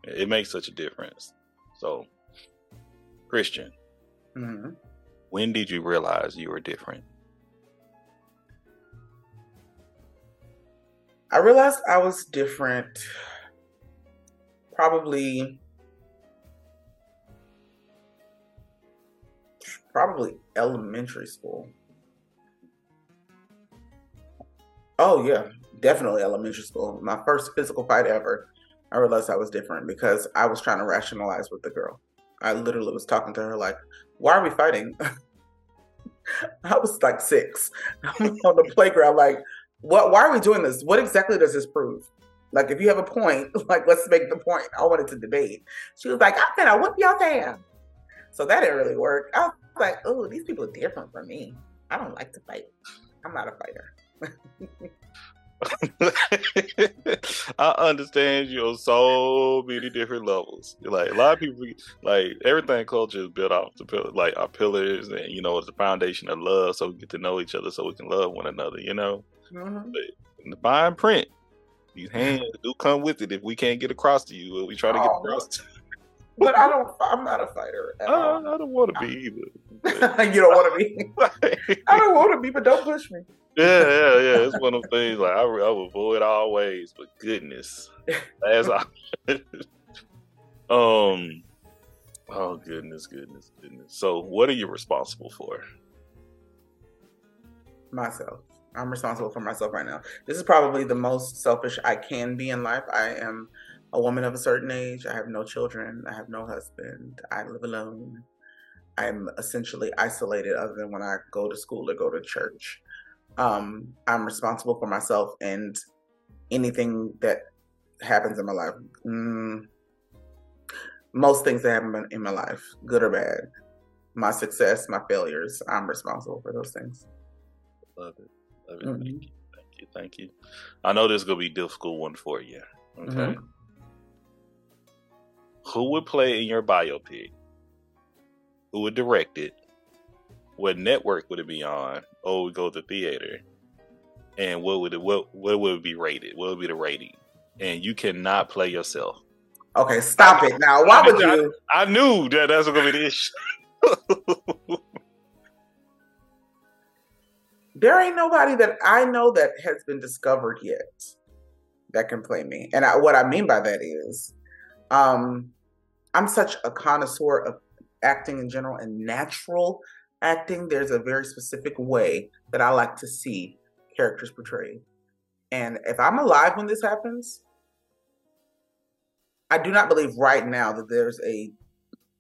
It makes such a difference. So, Christian, mm-hmm. when did you realize you were different? I realized I was different probably probably elementary school. Oh yeah, definitely elementary school. My first physical fight ever. I realized I was different because I was trying to rationalize with the girl. I literally was talking to her like, "Why are we fighting?" I was like six on the playground, like, "What? Why are we doing this? What exactly does this prove?" Like, if you have a point, like, let's make the point. I wanted to debate. She was like, I'm gonna whip your tail. So that didn't really work. I was like, oh, these people are different from me. I don't like to fight. I'm not a fighter. I understand you on so many different levels. Like a lot of people, like Everythang Culture is built off the like our pillars, and you know, it's the foundation of love. So we get to know each other, so we can love one another. You know, mm-hmm. but in the fine print, these hands do come with it if we can't get across to you. We try to get oh, across. To you. but I don't. I'm not a fighter. I, I, don't want to be either. you don't want to be. I don't want to be, but don't push me. Yeah, yeah, yeah. It's one of the things like I, I would avoid all ways, but goodness, as I, um, oh goodness, goodness, goodness. So, what are you responsible for? Myself. I'm responsible for myself right now. This is probably the most selfish I can be in life. I am a woman of a certain age. I have no children. I have no husband. I live alone. I'm essentially isolated other than when I go to school or go to church. Um, I'm responsible for myself and anything that happens in my life. Mm, most things that happen in my life, good or bad, my success, my failures, I'm responsible for those things. Love it. Love it. Mm-hmm. Thank you. Thank you. Thank you. I know this is gonna be a difficult one for you. Okay. Mm-hmm. Who would play in your biopic? Who would direct it? What network would it be on? Or would go to theater? And what would it what what would it be rated? What would be the rating? And you cannot play yourself. Okay, stop it now. Why would you? I, I knew that that's gonna be the issue. there ain't nobody that I know that has been discovered yet that can play me. And I, what I mean by that is, um, I'm such a connoisseur of acting in general and natural acting. There's a very specific way that I like to see characters portrayed. And if I'm alive when this happens, I do not believe right now that there's a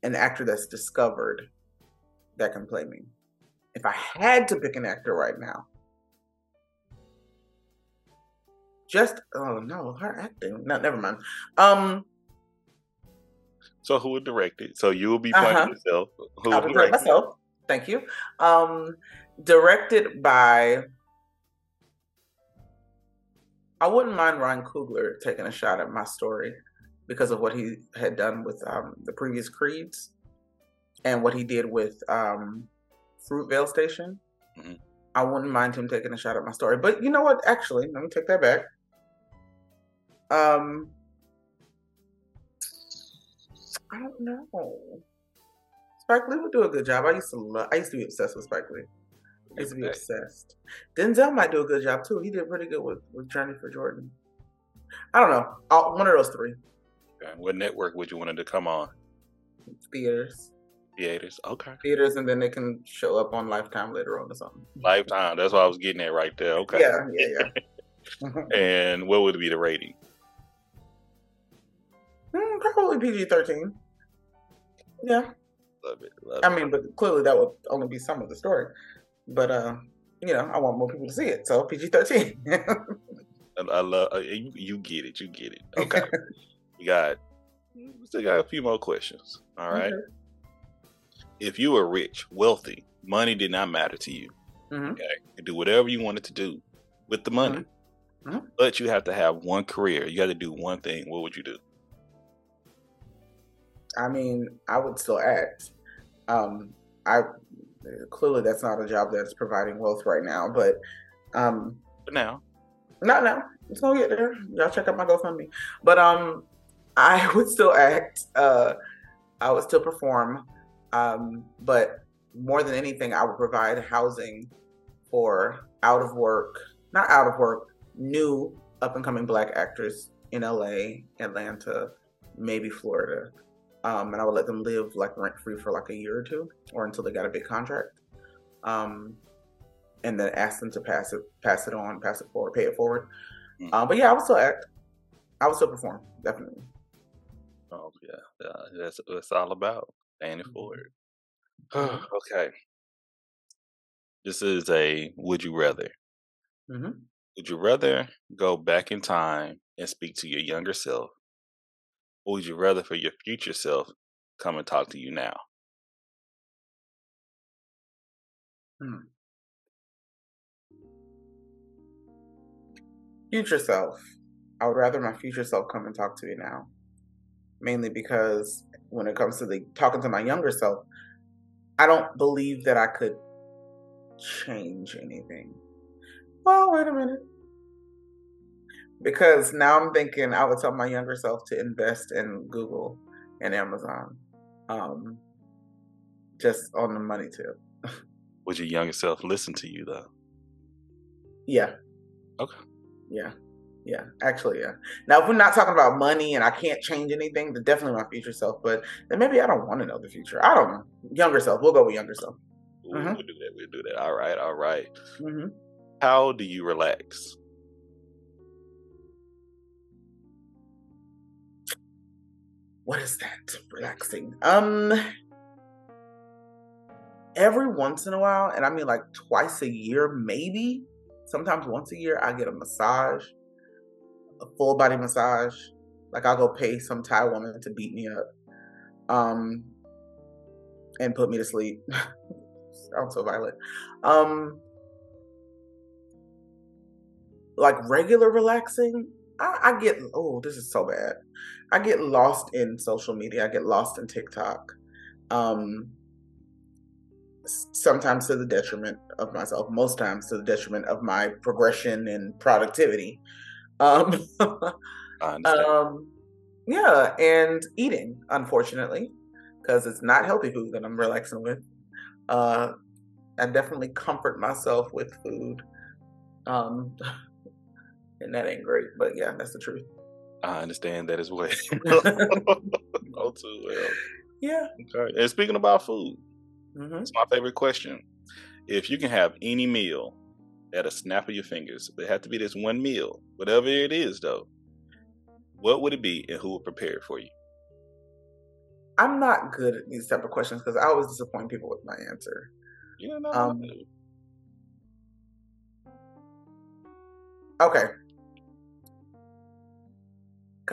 an actor that's discovered that can play me. If I had to pick an actor right now, just oh no, her acting. No, never mind. Um, so who would direct it? So you will be playing uh-huh. yourself. Who I'll be playing myself. Thank you. Um, directed by. I wouldn't mind Ryan Coogler taking a shot at my story because of what he had done with um, the previous Creeds and what he did with um, Fruitvale Station. Mm-hmm. I wouldn't mind him taking a shot at my story. But you know what? Actually, let me take that back. Um, I don't know. Spike Lee would do a good job. I used to love. I used to be obsessed with Spike Lee. I used to be obsessed. Denzel might do a good job too. He did pretty good with with Journal for Jordan. I don't know. I'll, one of those three. Okay. What network would you want him to come on? Theaters. Theaters. Okay. Theaters, and then they can show up on Lifetime later on or something. Lifetime. That's what I was getting at right there. Okay. Yeah. Yeah. Yeah. and what would be the rating? Mm, probably PG thirteen. Yeah. Love it. Love I mean, but clearly that would only be some of the story. But uh, you know, I want more people to see it, so PG thirteen. I love uh, you. You get it. You get it. Okay. we got. We still got a few more questions. All right. Okay. If you were rich, wealthy, money did not matter to you. Mm-hmm. Okay, you do whatever you wanted to do with the money, mm-hmm. mm-hmm. but you have to have one career. You got to do one thing. What would you do? I mean, I would still act. Um, I clearly that's not a job that's providing wealth right now, but um, but now, not now. It's gonna get there. Y'all check out my GoFundMe. But um, I would still act. Uh, I would still perform. Um, but more than anything, I would provide housing for out of work, not out of work, new up and coming black actors in LA, Atlanta, maybe Florida um, and I would let them live like rent free for like a year or two, or until they got a big contract, um, and then ask them to pass it, pass it on, pass it forward, pay it forward. Mm-hmm. Um, but yeah, I would still act. I would still perform, definitely. Oh yeah, yeah, that's what it's all about. Paying it forward. okay. This is a would you rather. Mm-hmm. Would you rather go back in time and speak to your younger self, or would you rather for your future self come and talk to you now? Hmm. Future self. I would rather my future self come and talk to me now. Mainly because when it comes to the talking to my younger self, I don't believe that I could change anything. Well, wait a minute. Because now I'm thinking I would tell my younger self to invest in Google and Amazon. Um, just on the money tip. Would your younger self listen to you though? Yeah. Okay. Yeah. Yeah, actually, yeah. Now, if we're not talking about money and I can't change anything, then definitely my future self. But then maybe I don't want to know the future. I don't know. Younger self. We'll go with younger self. Ooh, mm-hmm. We'll do that. We'll do that. All right. All right. Mm-hmm. How do you relax? What is that? Relaxing. Um, every once in a while, and I mean like twice a year, maybe. Sometimes once a year, I get a massage, a full body massage. Like I'll go pay some Thai woman to beat me up, um, and put me to sleep. Sounds so violent. Um, like regular relaxing, I, I get oh, this is so bad. I get lost in social media. I get lost in TikTok. Um, sometimes to the detriment of myself, most times to the detriment of my progression and productivity. Um, um yeah, and eating, unfortunately, because it's not healthy food that I'm relaxing with. Uh, I definitely comfort myself with food. Um, and that ain't great, but yeah, that's the truth. I understand that as well. oh, too well. Yeah. Okay. And speaking about food, mm-hmm. it's my favorite question. If you can have any meal at a snap of your fingers, it had to be this one meal, whatever it is, though. What would it be, and who would prepare it for you? I'm not good at these type of questions because I always disappoint people with my answer. Yeah, no. Um, okay,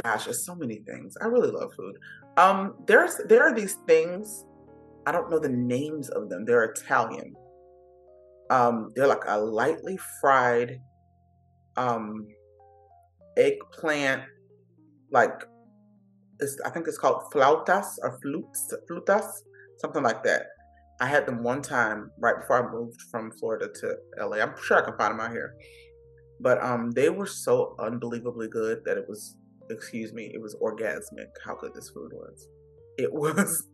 gosh, there's so many things. I really love food. Um, there's there are these things. I don't know the names of them. They're Italian. Um, they're like a lightly fried um eggplant, like it's, I think it's called flautas or flutes, flutas, something like that. I had them one time right before I moved from Florida to LA. I'm sure I can find them out here. But um, they were so unbelievably good that it was excuse me, it was orgasmic how good this food was. It was.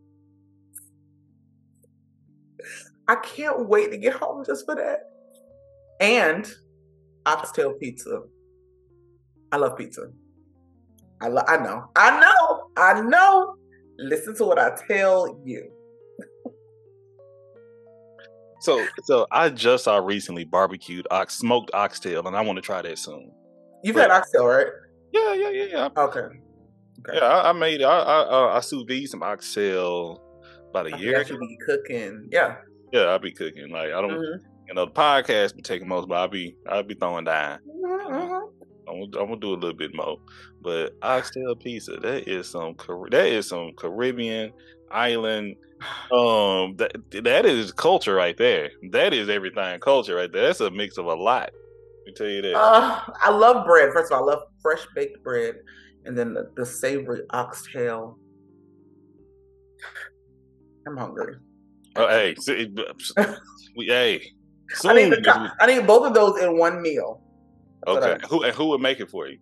I can't wait to get home just for that. And oxtail pizza. I love pizza. I lo- I know. I know. I know. Listen to what I tell you. so so I just saw recently barbecued ox smoked oxtail and I want to try that soon. You've but, had oxtail, right? Yeah, yeah, yeah, yeah. Okay. okay. Yeah, I, I made I I, uh, I sous vide some oxtail about a I year. You be cooking, yeah. Yeah, I'll be cooking. Like I don't, mm-hmm. you know, the podcast be taking most, but I'll be I'll be throwing down. Mm-hmm. mm-hmm. I'm, I'm gonna do a little bit more, but oxtail pizza that is some that is some Caribbean island. Um, that that is culture right there. That is Everythang Culture right there. That's a mix of a lot. Let me tell you that. Uh, I love bread. First of all, I love fresh baked bread, and then the, the savory oxtail. I'm hungry. Oh, hey, see, hey. Soon, I need the, I need both of those in one meal. That's okay. Who and who would make it for you?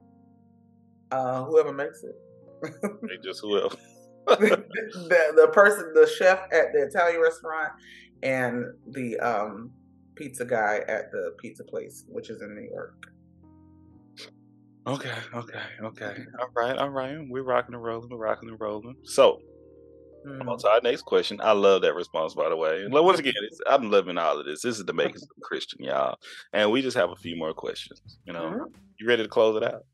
Uh, whoever makes it. hey, just whoever. the, the, the person, the chef at the Italian restaurant, and the um pizza guy at the pizza place, which is in New York. Okay, okay, okay. All right, all right. We're rocking and rolling. We're rocking and rolling. So, mm. on to our next question. I love that response, by the way. Once again, I'm loving all of this. This is the makers of Christian, y'all. And we just have a few more questions. You know, mm-hmm. you ready to close it out?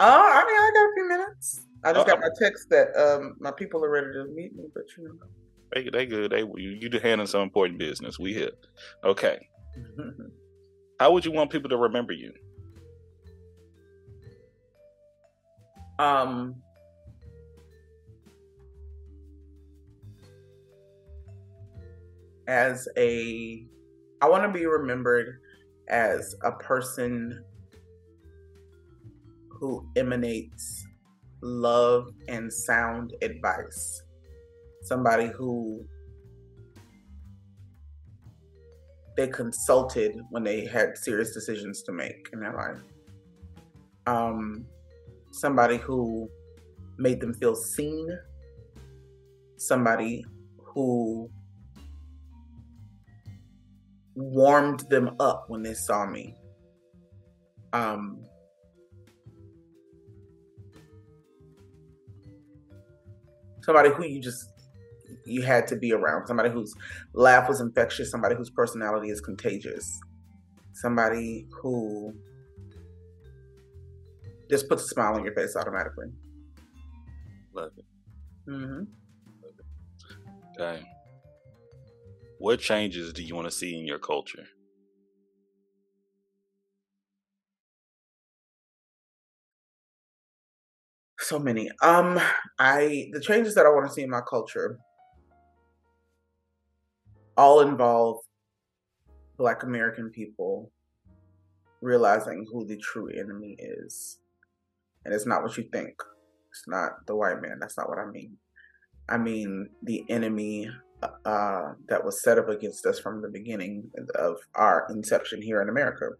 Oh, I mean, I got a few minutes. I just got my text that um my people are ready to meet me, but you know. They they good. They you you handling some important business. We here. Okay. How would you want people to remember you? Um as a I want to be remembered as a person who emanates love and sound advice. Somebody who they consulted when they had serious decisions to make in their life. Um, somebody who made them feel seen. Somebody who warmed them up when they saw me. Um, somebody who you just you had to be around. Somebody whose laugh was infectious. Somebody whose personality is contagious. Somebody who just puts a smile on your face automatically. Love it. Mm-hmm. love it. Okay what changes do you want to see in your culture? So many. Um i the changes that i want to see in my culture all involve black american people realizing who the true enemy is. And it's not what you think. It's not the white man. That's not what i mean. I mean the enemy uh, that was set up against us from the beginning of our inception here in america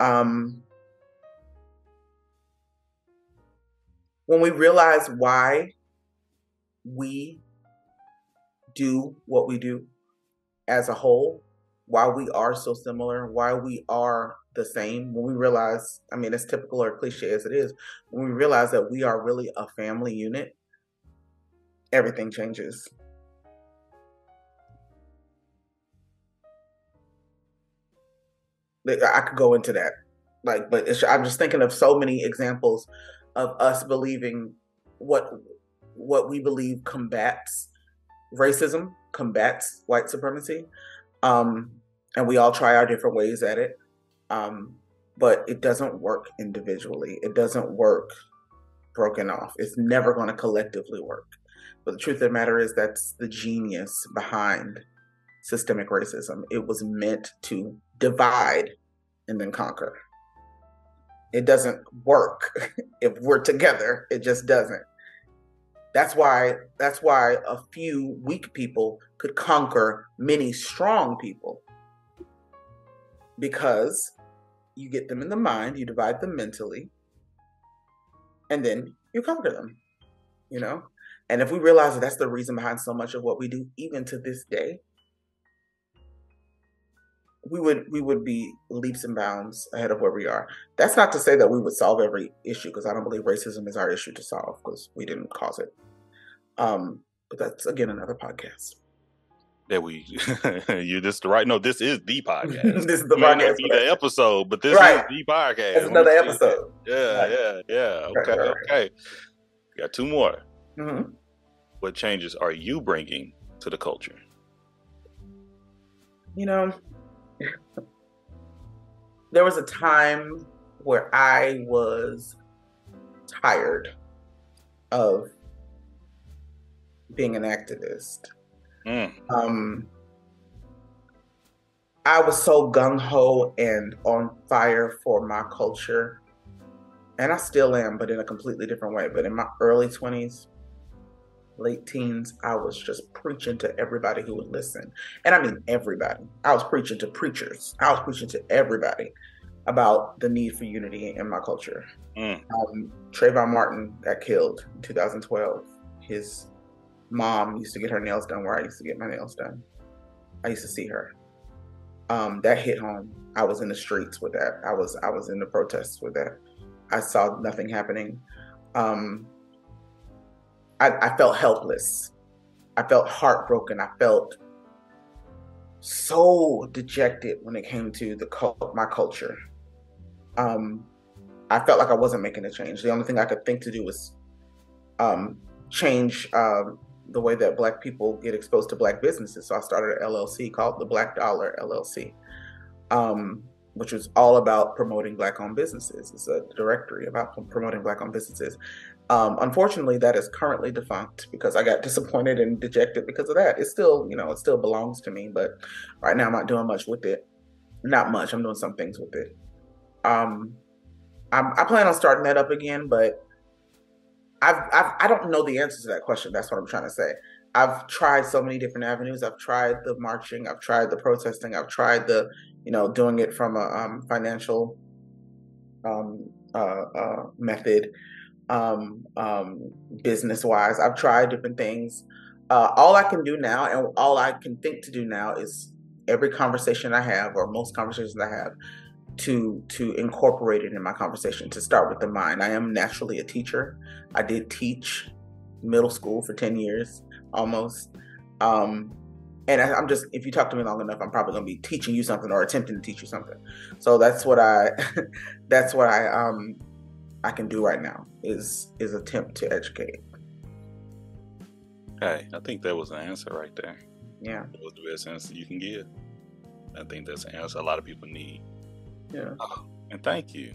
um when we realize why we do what we do as a whole, why we are so similar, why we are the same, when we realize, I mean, as typical or cliche as it is, when we realize that we are really a family unit, everything changes. I could go into that, like, but I'm just thinking of so many examples of us believing what what we believe combats racism, combats white supremacy, um, and we all try our different ways at it. Um, but it doesn't work individually. It doesn't work broken off. It's never going to collectively work. But the truth of the matter is that's the genius behind systemic racism. It was meant to divide and then conquer it doesn't work if we're together. It just doesn't. That's why that's why a few weak people could conquer many strong people. Because you get them in the mind, you divide them mentally, and then you conquer them. You know? And if we realize that that's the reason behind so much of what we do, even to this day, we would we would be leaps and bounds ahead of where we are. That's not to say that we would solve every issue because I don't believe racism is our issue to solve because we didn't cause it. Um, but that's again another podcast. That we you just right. No, this is the podcast. this is the podcast. Be the episode, but this right. is the podcast. It's another episode. Yeah, right. yeah, yeah. Okay, right, okay. We got two more. Mm-hmm. What changes are you bringing to the culture? You know, there was a time where I was tired of being an activist. Mm. Um, I was so gung ho and on fire for my culture, and I still am, but in a completely different way. But in my early 20s, late teens, I was just preaching to everybody who would listen. And I mean everybody. I was preaching to preachers. I was preaching to everybody about the need for unity in my culture. Mm. Um, Trayvon Martin got killed in 2012. His mom used to get her nails done where I used to get my nails done. I used to see her. Um, that hit home. I was in the streets with that. I was I was in the protests with that. I saw nothing happening. Um, I, I felt helpless. I felt heartbroken. I felt so dejected when it came to the cult, my culture. Um, I felt like I wasn't making a change. The only thing I could think to do was um, change um, the way that Black people get exposed to Black businesses. So I started an LLC called the Black Dollar LLC, um, which was all about promoting Black-owned businesses. It's a directory about promoting Black-owned businesses. Um, unfortunately, that is currently defunct because I got disappointed and dejected because of that. It still, you know, it still belongs to me, but right now I'm not doing much with it. Not much. I'm doing some things with it. Um, I'm, I plan on starting that up again, but I've, I've I don't know the answer to that question. That's what I'm trying to say. I've tried so many different avenues. I've tried the marching. I've tried the protesting. I've tried the, you know, doing it from a um, financial um, uh, uh, method, um, um business wise. I've tried different things. Uh, all I can do now, and all I can think to do now, is every conversation I have, or most conversations I have, to to incorporate it in my conversation to start with the mind i am naturally a teacher i did teach middle school for 10 years almost um and I, am just if you talk to me long enough i'm probably going to be teaching you something or attempting to teach you something so that's what i that's what i um i can do right now is is attempt to educate hey i think that was an answer right there yeah that was the best answer you can give i think that's an answer a lot of people need yeah. and thank you.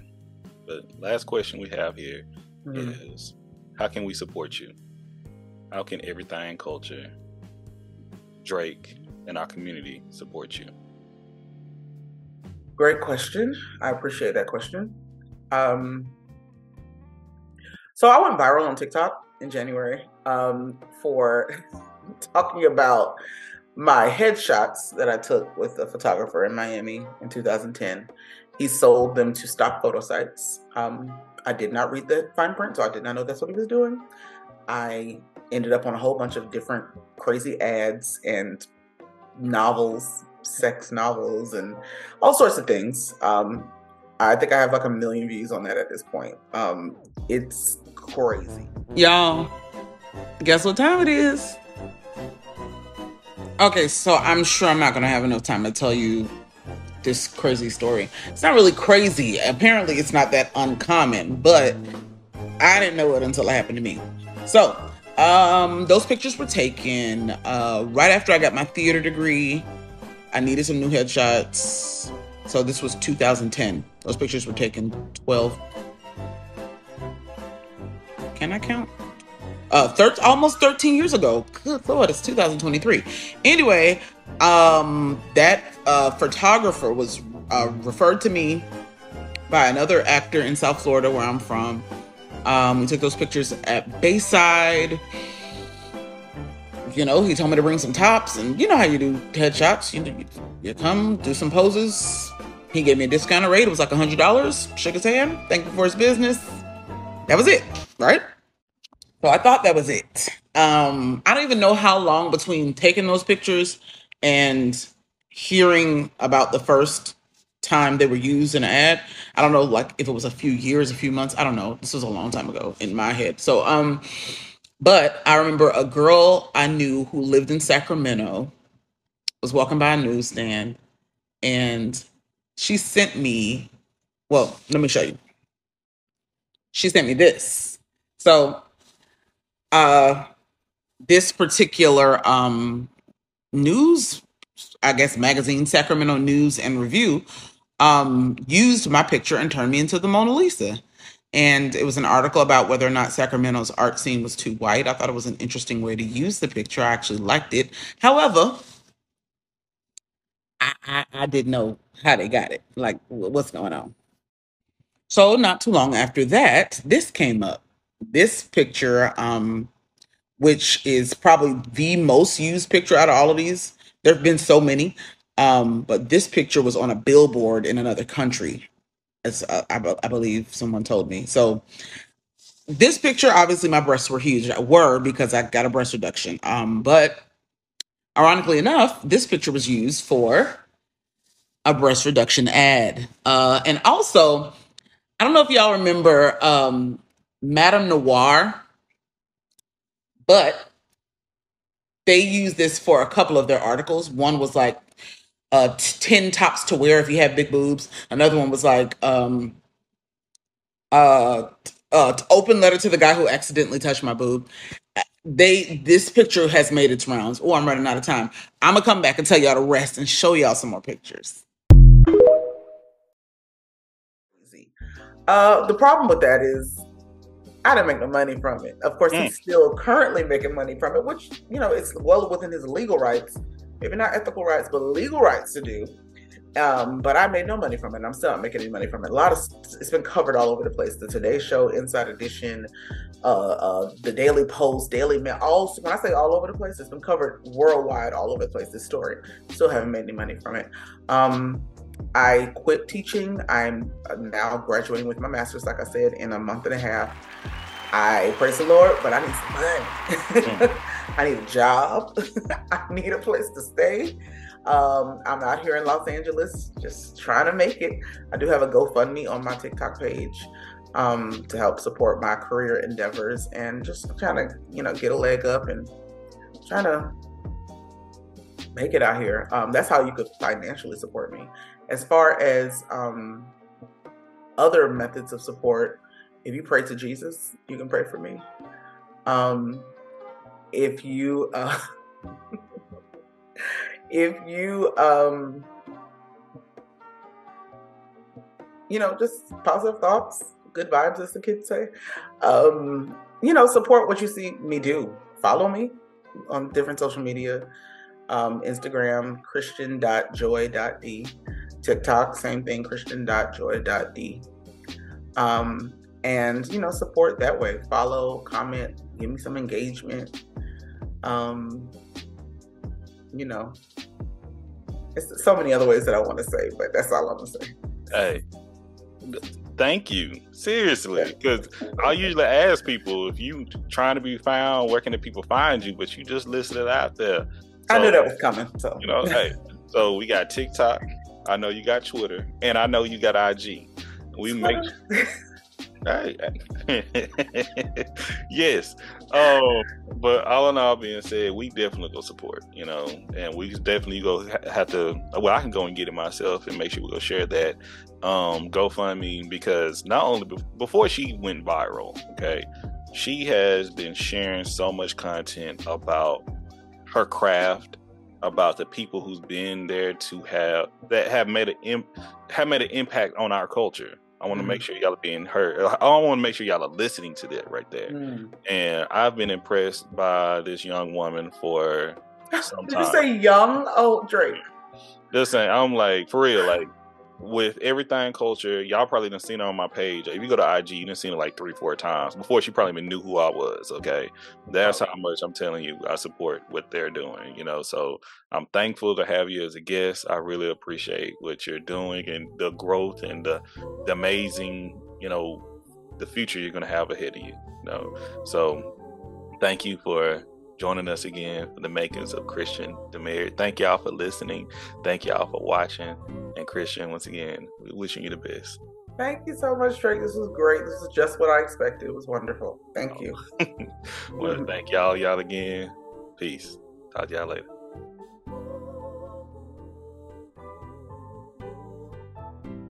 But last question we have here mm-hmm. is, how can we support you? How can Everythang Culture, Drake, and our community support you? Great question. I appreciate that question. Um, so I went viral on TikTok in January um, for talking about my headshots that I took with a photographer in Miami in 2010 he sold them to stock photo sites. Um, I did not read the fine print, so I did not know that's what he was doing. I ended up on a whole bunch of different crazy ads and novels, sex novels, and all sorts of things. Um, I think I have like a million views on that at this point. Um, it's crazy. Y'all, guess what time it is? Okay, so I'm sure I'm not gonna have enough time to tell you this crazy story. It's not really crazy. Apparently, it's not that uncommon, but I didn't know it until it happened to me. So, um, those pictures were taken uh, right after I got my theater degree. I needed some new headshots. So, this was 2010. Those pictures were taken 12. Can I count? Uh, thir- almost 13 years ago. Good lord, it's 2023. Anyway, um, that uh, photographer was uh, referred to me by another actor in South Florida, where I'm from. Um, we took those pictures at Bayside. You know, he told me to bring some tops, and you know how you do headshots. You, you come, do some poses. He gave me a discounted rate. It was like a hundred dollars. Shook his hand, thanked me for his business. That was it, right? So I thought that was it. Um, I don't even know how long between taking those pictures and hearing about the first time they were used in an ad. I don't know, like if it was a few years, a few months. I don't know. This was a long time ago in my head. So, um, but I remember a girl I knew who lived in Sacramento was walking by a newsstand and she sent me, well, let me show you. She sent me this. So, uh, this particular um news, I guess, magazine, Sacramento News and Review, um, used my picture and turned me into the Mona Lisa. And it was an article about whether or not Sacramento's art scene was too white. I thought it was an interesting way to use the picture. I actually liked it. However, I, I, I didn't know how they got it. Like, what's going on? So, not too long after that, this came up. This picture um, which is probably the most used picture out of all of these. There have been so many, um, but this picture was on a billboard in another country, as uh, I, I believe someone told me. So this picture, obviously, my breasts were huge. Were because I got a breast reduction. Um, but ironically enough, this picture was used for a breast reduction ad. Uh, and also, I don't know if y'all remember um, MadameNoire but they use this for a couple of their articles. One was like uh, 10 tops to wear if you have big boobs. Another one was like um, uh, uh, open letter to the guy who accidentally touched my boob. They this picture has made its rounds. Oh, I'm running out of time. I'm gonna come back and tell y'all to rest and show y'all some more pictures. Uh, the problem with that is I didn't make no money from it. Of course, mm. he's still currently making money from it, which you know it's well within his legal rights, maybe not ethical rights, but legal rights to do. Um, but I made no money from it. I'm still not making any money from it. A lot of it's been covered all over the place. The Today Show, Inside Edition, uh, uh, the Daily Post, Daily Mail. All when I say all over the place, it's been covered worldwide, all over the place. This story still haven't made any money from it. Um, I quit teaching. I'm now graduating with my master's, like I said, in a month and a half. I praise the Lord, but I need some money. Mm. I need a job. I need a place to stay. Um, I'm out here in Los Angeles just trying to make it. I do have a GoFundMe on my TikTok page um, to help support my career endeavors and just trying to, you know, get a leg up and trying to make it out here. Um, that's how you could financially support me. As far as um, other methods of support, if you pray to Jesus, you can pray for me. Um, if you uh, if you um, you know just positive thoughts, good vibes, as the kids say. Um, you know, support what you see me do. Follow me on different social media. Um, Instagram, christian.joy.d. TikTok, same thing, christian.joy.d. Um, and, you know, support that way. Follow, comment, give me some engagement. Um, you know, it's so many other ways that I want to say, but that's all I'm going to say. Hey, thank you seriously because i usually ask people if you trying to be found where can the people find you but you just listed it out there so, i knew that was coming so you know hey so we got tiktok I know you got Twitter, and I know you got IG. We make. right. yes. Um, but all in all being said, we definitely go support, you know, and we definitely go have to. Well, I can go and get it myself and make sure we go share that um GoFundMe because not only before she went viral, okay, she has been sharing so much content about her craft about the people who's been there to have that have made an imp, have made an impact on our culture. I want to mm. make sure y'all are being heard. I want to make sure y'all are listening to that right there. Mm. And I've been impressed by this young woman for some time. Did you say young? Oh, Drake. Saying, I'm like for real, like with Everythang Culture, y'all probably done seen it on my page. If you go to IG, you done seen it like three, four times before she probably even knew who I was. Okay, that's how much I'm telling you I support what they're doing. You know, so I'm thankful to have you as a guest. I really appreciate what you're doing and the growth and the the amazing, you know, the future you're gonna have ahead of you. You know, so thank you for joining us again for the makings of Christian Demeritt. Thank y'all for listening. Thank y'all for watching. And Christian, once again, we wishing you the best. Thank you so much, Drake. This was great. This is just what I expected. It was wonderful. Thank you. well, thank y'all, y'all again. Peace. Talk to y'all later.